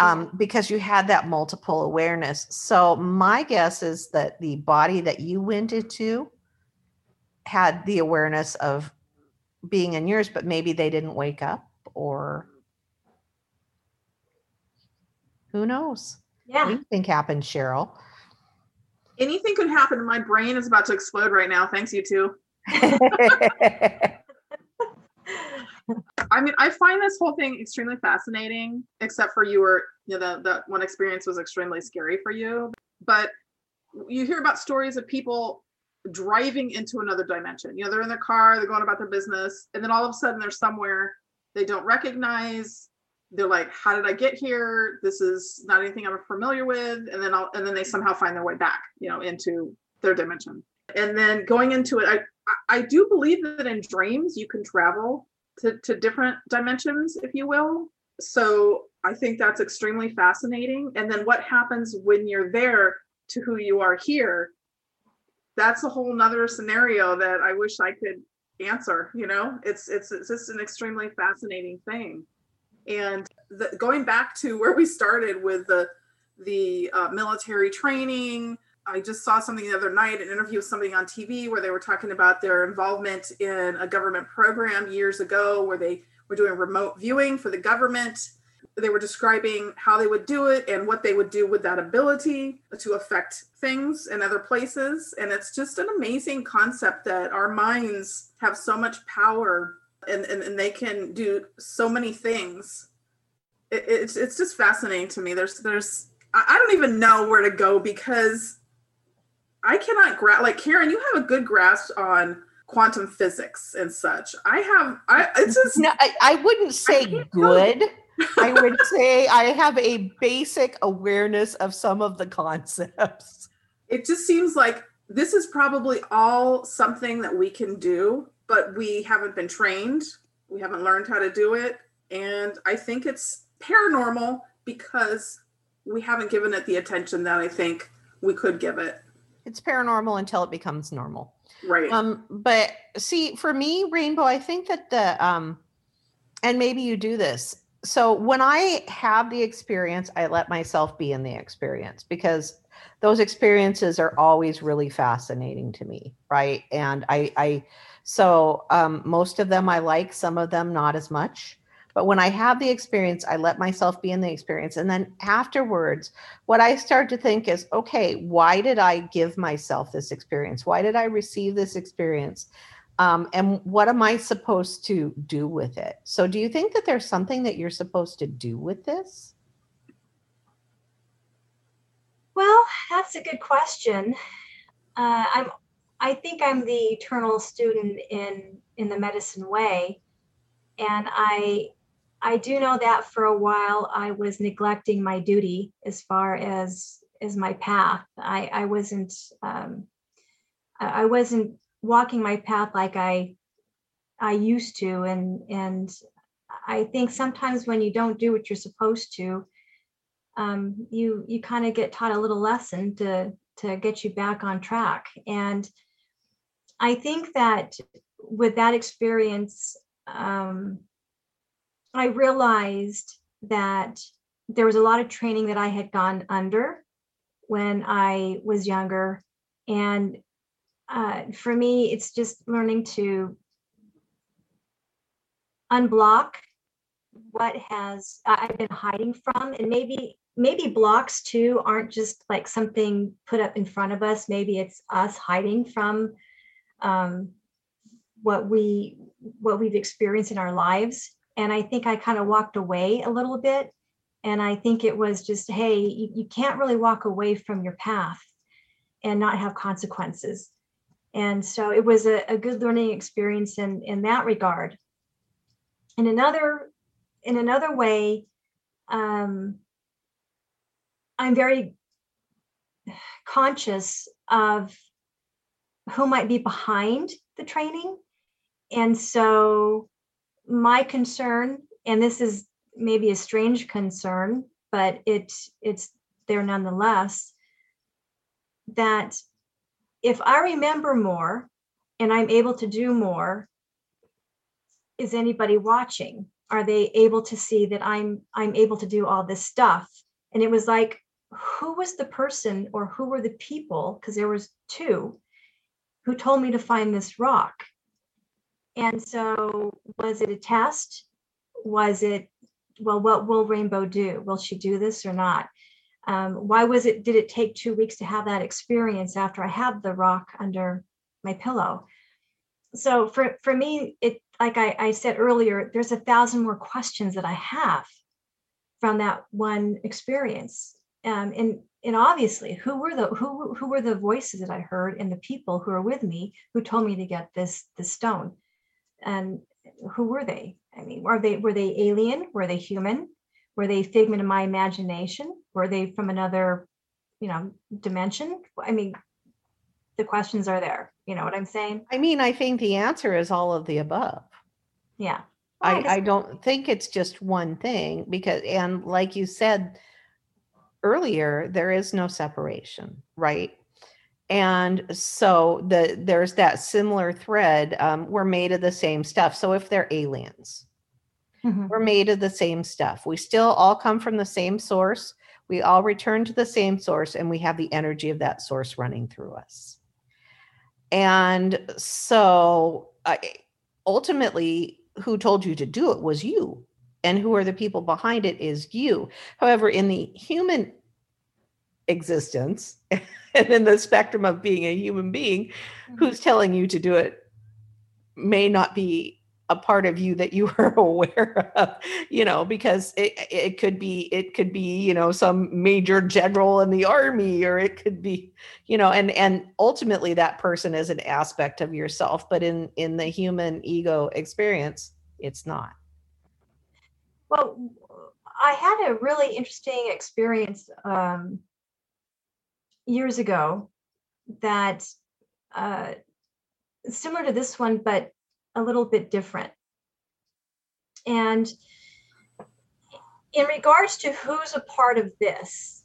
Um, because you had that multiple awareness. So my guess is that the body that you went into had the awareness of being in yours, but maybe they didn't wake up or who knows? Yeah, think happened, Cheryl? Anything could happen. My brain is about to explode right now. Thanks, you two. I mean, I find this whole thing extremely fascinating, except for you were, you know, the, the one experience was extremely scary for you. But you hear about stories of people driving into another dimension. You know, they're in their car, they're going about their business, and then all of a sudden they're somewhere they don't recognize. They're like, how did I get here? This is not anything I'm familiar with. And then I'll, and then they somehow find their way back, you know, into their dimension. And then going into it, I- I do believe that in dreams you can travel to, to different dimensions, if you will. So I think that's extremely fascinating. And then what happens when you're there to who you are here? That's a whole nother scenario that I wish I could answer. You know, it's it's it's just an extremely fascinating thing. And the, going back to where we started with the the uh, military training, I just saw something the other night, an interview with somebody on TV where they were talking about their involvement in a government program years ago where they were doing remote viewing for the government. They were describing how they would do it and what they would do with that ability to affect things in other places. And it's just an amazing concept that our minds have so much power and, and, and they can do so many things. It, it's, it's just fascinating to me. There's, there's, I I don't even know where to go because I cannot grasp like Karen, you have a good grasp on quantum physics and such. I have I it's just No, I, I wouldn't say you. good. I would say I have a basic awareness of some of the concepts. it just seems like this is probably all something that we can do, but we haven't been trained. We haven't learned how to do it. And I think it's paranormal because we haven't given it the attention that I think we could give it. It's paranormal until it becomes normal. Right. Um, but see, for me, Rainbow, I think that the um, and maybe you do this. So when I have the experience, I let myself be in the experience because those experiences are always really fascinating to me, right? And I, I so um, most of them I like, some of them not as much. But when I have the experience, I let myself be in the experience. And then afterwards, what I start to think is, okay, why did I give myself this experience? Why did I receive this experience? Um, and what am I supposed to do with it? So, do you think that there's something that you're supposed to do with this? Well, that's a good question. Uh, I'm, I think I'm the eternal student in in the medicine way, and I I do know that for a while I was neglecting my duty as far as as my path. I I wasn't um, I wasn't walking my path like I I used to, and and I think sometimes when you don't do what you're supposed to, um, you you kind of get taught a little lesson to to get you back on track. And I think that with that experience, um, I realized that there was a lot of training that I had gone under when I was younger. And uh, for me, it's just learning to unblock what has I've been hiding from, and maybe maybe blocks too aren't just like something put up in front of us. Maybe it's us hiding from um, what we what we've experienced in our lives and I think I kind of walked away a little bit. And I think it was just, hey, you, you can't really walk away from your path and not have consequences. And so it was a, a good learning experience in, in that regard. In another, in another way, um, I'm very conscious of who might be behind the training. And so my concern, and this is maybe a strange concern, but it it's there nonetheless, that if I remember more and I'm able to do more, is anybody watching? Are they able to see that I'm I'm able to do all this stuff? And it was like, who was the person or who were the people? Because there was two who told me to find this rock and so, was it a test? Was it, well, what will Rainbow do? Will she do this or not? Um, why was it, did it take two weeks to have that experience after I had the rock under my pillow? So, for, for me, it, like I, I said earlier, there's a thousand more questions that I have from that one experience. Um, and and obviously who were the who who were the voices that i heard and the people who are with me who told me to get this this stone and who were they? I mean, were they were they alien? Were they human? Were they figment of my imagination? Were they from another, you know, dimension? I mean, the questions are there. You know what I'm saying? I mean, I think the answer is all of the above. Yeah. I, I don't think it's just one thing because, and like you said earlier, there is no separation, right? And so the there's that similar thread um, we're made of the same stuff. So if they're aliens mm-hmm. we're made of the same stuff. We still all come from the same source. We all return to the same source and we have the energy of that source running through us. And so uh, ultimately who told you to do it was you. And who are the people behind it is you. However in the human existence and in the spectrum of being a human being mm-hmm. who's telling you to do it may not be a part of you that you are aware of you know because it, it could be it could be you know some major general in the army or it could be you know and and ultimately that person is an aspect of yourself but in in the human ego experience it's not well i had a really interesting experience um years ago that uh, similar to this one, but a little bit different. And in regards to who's a part of this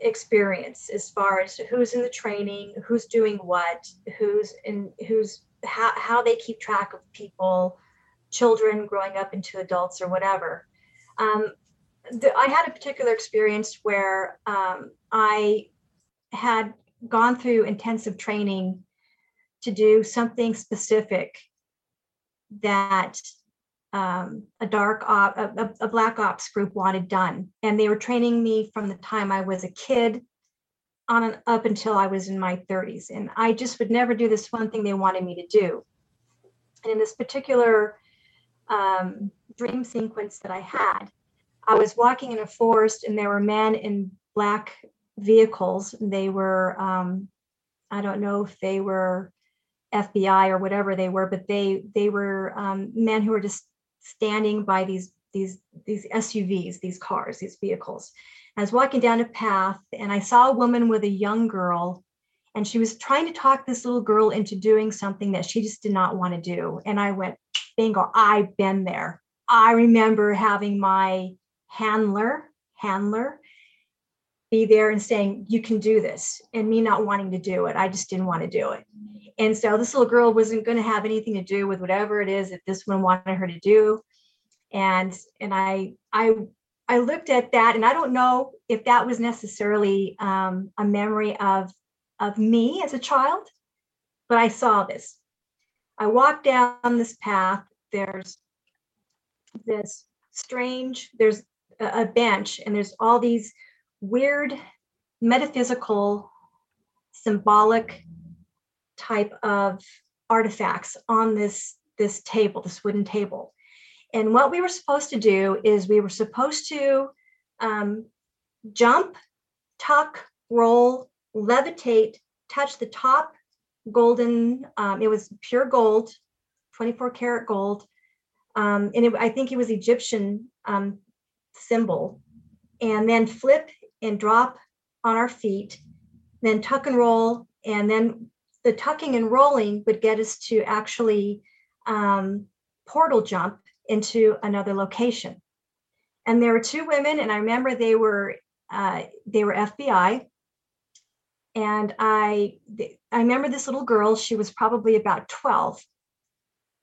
experience, as far as who's in the training, who's doing what, who's in who's how, how they keep track of people, children growing up into adults or whatever. Um, the, I had a particular experience where um, I had gone through intensive training to do something specific that um, a dark op, a, a black ops group wanted done, and they were training me from the time I was a kid on and up until I was in my 30s, and I just would never do this one thing they wanted me to do. And in this particular um, dream sequence that I had, I was walking in a forest, and there were men in black vehicles. They were, um, I don't know if they were FBI or whatever they were, but they they were um, men who were just standing by these these these SUVs, these cars, these vehicles. I was walking down a path and I saw a woman with a young girl, and she was trying to talk this little girl into doing something that she just did not want to do. And I went, bingo, I've been there. I remember having my handler, handler, be there and saying, You can do this, and me not wanting to do it. I just didn't want to do it. And so this little girl wasn't going to have anything to do with whatever it is that this one wanted her to do. And and I I I looked at that and I don't know if that was necessarily um, a memory of of me as a child, but I saw this. I walked down this path. There's this strange, there's a bench, and there's all these weird metaphysical symbolic type of artifacts on this this table this wooden table. And what we were supposed to do is we were supposed to um, jump tuck roll levitate touch the top golden um, it was pure gold 24 karat gold. Um, and it, i think it was egyptian um, symbol. And then flip and drop on our feet, then tuck and roll, and then the tucking and rolling would get us to actually um, portal jump into another location. And there were two women, and I remember they were uh, they were FBI. And I I remember this little girl. She was probably about twelve,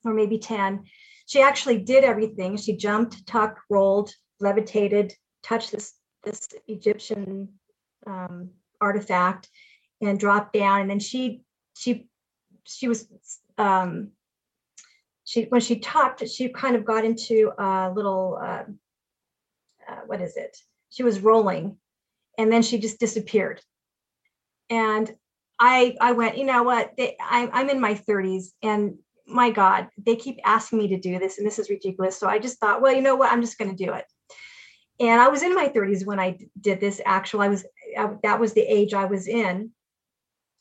or maybe ten. She actually did everything. She jumped, tucked, rolled, levitated, touched this this Egyptian um, artifact and dropped down. And then she she she was um, she when she talked, she kind of got into a little uh, uh, what is it? She was rolling, and then she just disappeared. And I I went, you know what? They, I, I'm in my 30s, and my God, they keep asking me to do this, and this is ridiculous. So I just thought, well, you know what? I'm just going to do it and I was in my 30s when I did this. Actual, I was I, that was the age I was in.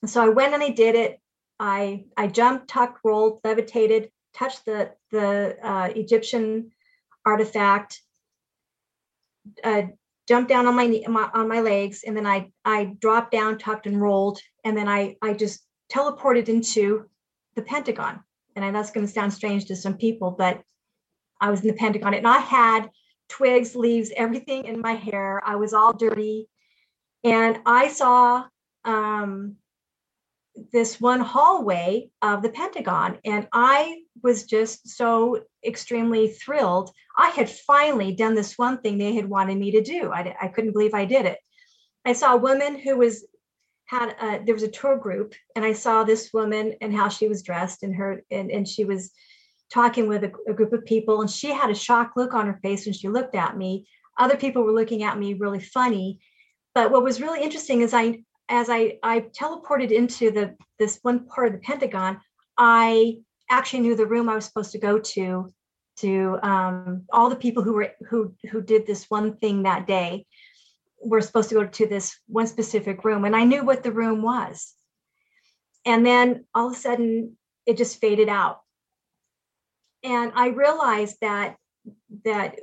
So I went and I did it. I I jumped, tucked, rolled, levitated, touched the the uh, Egyptian artifact, uh, jumped down on my, my on my legs, and then I I dropped down, tucked, and rolled, and then I I just teleported into the Pentagon. And I, know that's going to sound strange to some people, but I was in the Pentagon, and I had twigs, leaves, everything in my hair. I was all dirty. And I saw um, this one hallway of the Pentagon, and I was just so extremely thrilled. I had finally done this one thing they had wanted me to do. I, I couldn't believe I did it. I saw a woman who was had a, there was a tour group, and I saw this woman and how she was dressed, and her and, and she was talking with a, a, group of people and she had a shocked look on her face when she looked at me. Other people were looking at me really funny. But what was really interesting is i as i i teleported into the this one part of the pentagon i actually knew the room i was supposed to go to to um, all the people who were who who did this one thing that day were supposed to go to this one specific room and i knew what the room was. And then all of a sudden it just faded out and i realized that that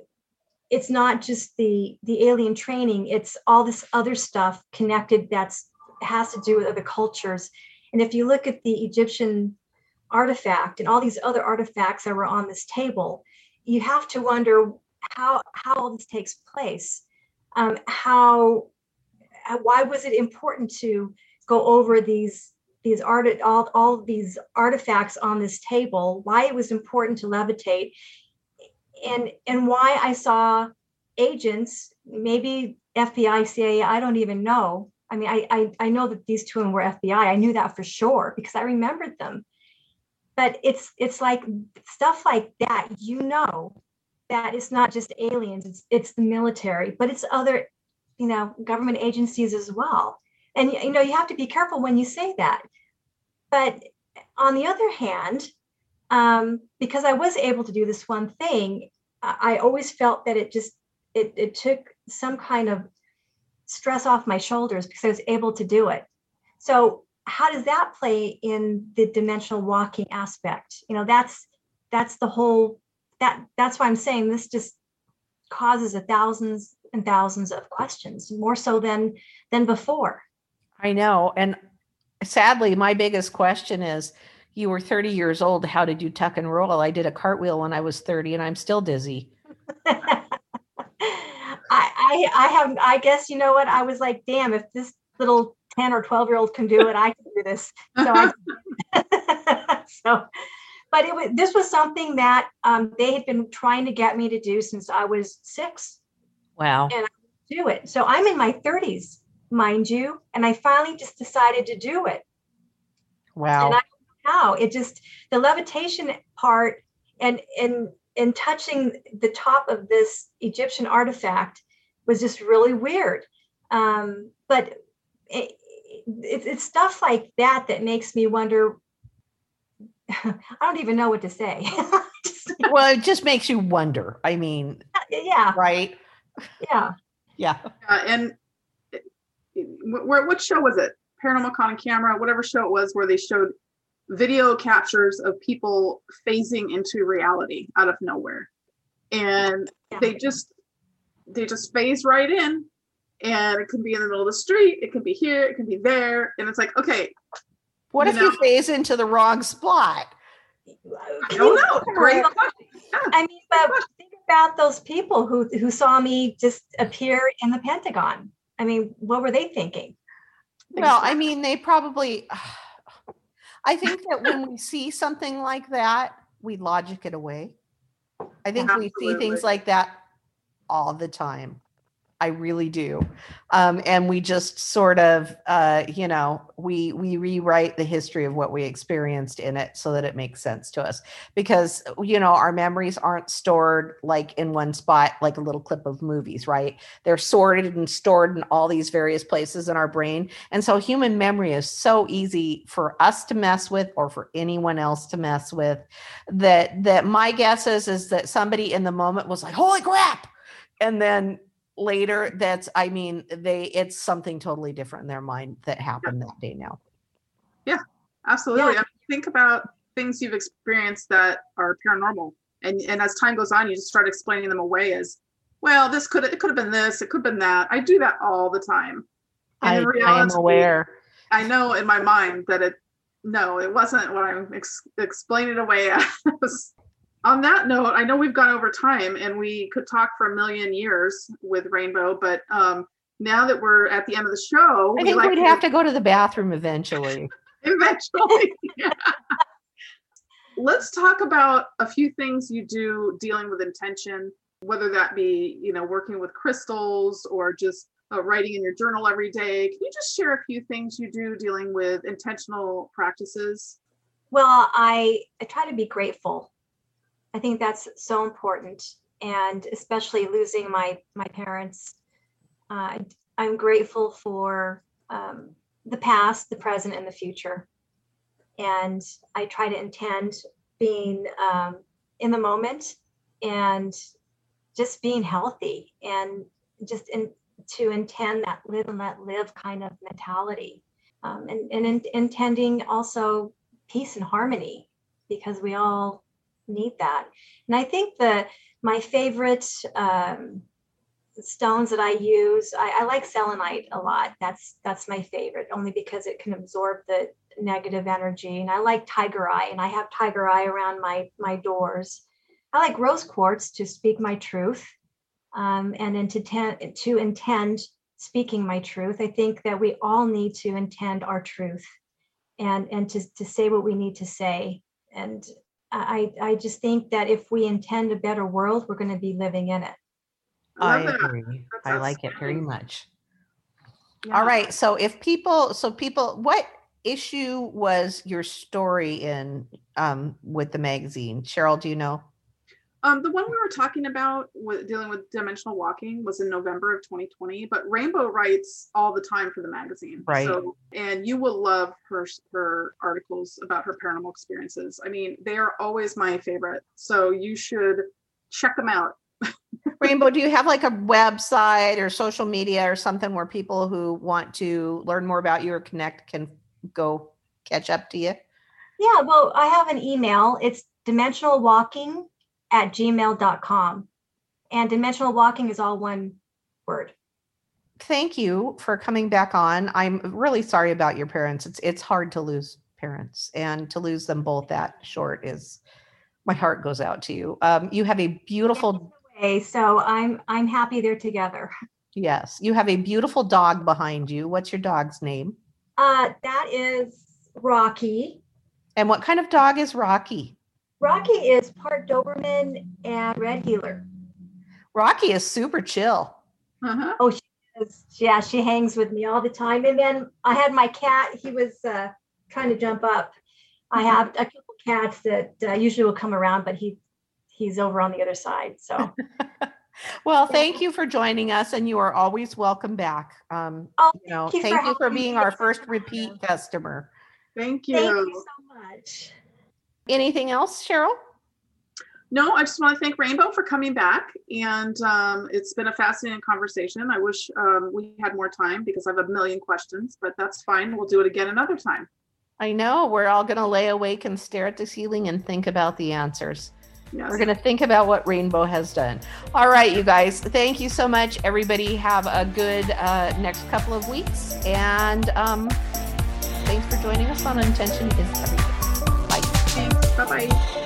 it's not just the the alien training it's all this other stuff connected that's has to do with other cultures And if you look at the Egyptian artifact and all these other artifacts that were on this table, you have to wonder how how all this takes place. Um, how why was it important to go over these these art all, all these artifacts on this table why it was important to levitate. And and why i saw agents maybe fbi cia i don't even know. I mean I, I i know that these two of them were fbi i knew that for sure because i remembered them. But it's it's like stuff like that you know that it's not just aliens it's it's the military but it's other you know government agencies as well and you know you have to be careful when you say that. But on the other hand um, because i was able to do this one thing i always felt that it just it, it took some kind of stress off my shoulders because i was able to do it. So how does that play in the dimensional walking aspect? You know that's that's the whole that that's why i'm saying this just causes a thousands and thousands of questions more so than than before I know. And sadly, my biggest question is you were 30 years old. How did you tuck and roll? I did a cartwheel when I was 30 and I'm still dizzy. I, I, I have, I guess, you know what? I was like, damn, if this little 10 or 12 year old can do it, I can do this. So I, so, but it was, this was something that um, they had been trying to get me to do since I was six. Wow. And I do it. So I'm in my 30s mind you. And I finally just decided to do it. Wow. And I how it just the levitation part and and and touching the top of this Egyptian artifact was just really weird. Um, but it, it, it's stuff like that that makes me wonder. I don't even know what to say. well, it just makes you wonder. I mean, yeah, right? Yeah, yeah. Uh, and where what show was it? Paranormal Caught on Camera, whatever show it was, where they showed video captures of people phasing into reality out of nowhere, and yeah. they just they just phase right in, and it can be in the middle of the street, it can be here, it can be there, and it's like, okay. What you if know, you phase into the wrong spot? I don't know. Great question. Yeah. I mean, but think about those people who who saw me just appear in the Pentagon. I mean, what were they thinking? Well, I mean, they probably, I think that when we see something like that, we logic it away. I think Absolutely. we see things like that all the time. I really do. Um, and we just sort of, uh, you know, we we rewrite the history of what we experienced in it so that it makes sense to us. Because you know, our memories aren't stored like in one spot, like a little clip of movies, right? They're sorted and stored in all these various places in our brain. And so, human memory is so easy for us to mess with, or for anyone else to mess with. That that my guess is is that somebody in the moment was like, "Holy crap!" and then later that's i mean they it's something totally different in their mind that happened yeah. that day now. Yeah absolutely. Yeah. I mean, think about things you've experienced that are paranormal and and as time goes on you just start explaining them away as well this could it could have been this it could have been that. I do that all the time. And I, reality, I am aware. I know in my mind that it no it wasn't what i'm ex- explaining away as on that note, I know we've gone over time and we could talk for a million years with Rainbow, but um, now that we're at the end of the show, I think like we'd to... have to go to the bathroom eventually. eventually. yeah. Let's talk about a few things you do dealing with intention, whether that be, you know, working with crystals or just uh, writing in your journal every day. Can you just share a few things you do dealing with intentional practices? Well, I, I try to be grateful I think that's so important, and especially losing my my parents. Uh, I'm grateful for um, the past, the present, and the future, and I try to intend being um, in the moment and just being healthy and just in, to intend that live and let live kind of mentality um, and, and in, intending also peace and harmony because we all need that. And I think the my favorite um, stones that I use, I, I, like selenite a lot. That's that's my favorite, only because it can absorb the negative energy. And I like tiger eye, and I have tiger eye around my my doors. I like rose quartz to speak my truth, um, and then to, ten, to intend speaking my truth. I think that we all need to intend our truth, and and to to say what we need to say. And I I just think that if we intend a better world, we're going to be living in it. I love agree. That's I like it very much. Yeah. All right. So if people, so people, what issue was your story in um, with the magazine? Cheryl, do you know? Um, the one we were talking about with dealing with dimensional walking was in November of 2020, but Rainbow writes all the time for the magazine. Right. So, and you will love her her articles about her paranormal experiences. I mean, they are always my favorite. So you should check them out. Rainbow, do you have like a website or social media or something where people who want to learn more about you or connect can go catch up to you? Yeah, well, I have an email. It's dimensional walking at gmail.com. And dimensional walking is all one word. Thank you for coming back on. I'm really sorry about your parents. It's it's hard to lose parents and to lose them both that short is my heart goes out to you. Um, you have a beautiful Okay, so I'm I'm happy they're together. yes, you have a beautiful dog behind you. What's your dog's name? Uh, that is Rocky. And what kind of dog is Rocky? Rocky is part Doberman and Red Heeler. Rocky is super chill. Uh-huh. Oh, she is, yeah, she hangs with me all the time. And then I had my cat. He was uh, trying to jump up. I have a couple cats that uh, usually will come around, but he he's over on the other side. So Well, thank you for joining us, and you are always welcome back. Um, Oh, you know, thank you for you for having me. being our first repeat customer. Thank you. thank you so much. Anything else, Cheryl? No, I just want to thank Rainbow for coming back. And um, it's been a fascinating conversation. I wish um, we had more time because I have a million questions, but that's fine. We'll do it again another time. I know we're all going to lay awake and stare at the ceiling and think about the answers. Yes. We're going to think about what Rainbow has done. All right, you guys. Thank you so much. Everybody have a good uh, next couple of weeks. And um, thanks for joining us on Intention is Everything. Bye bye.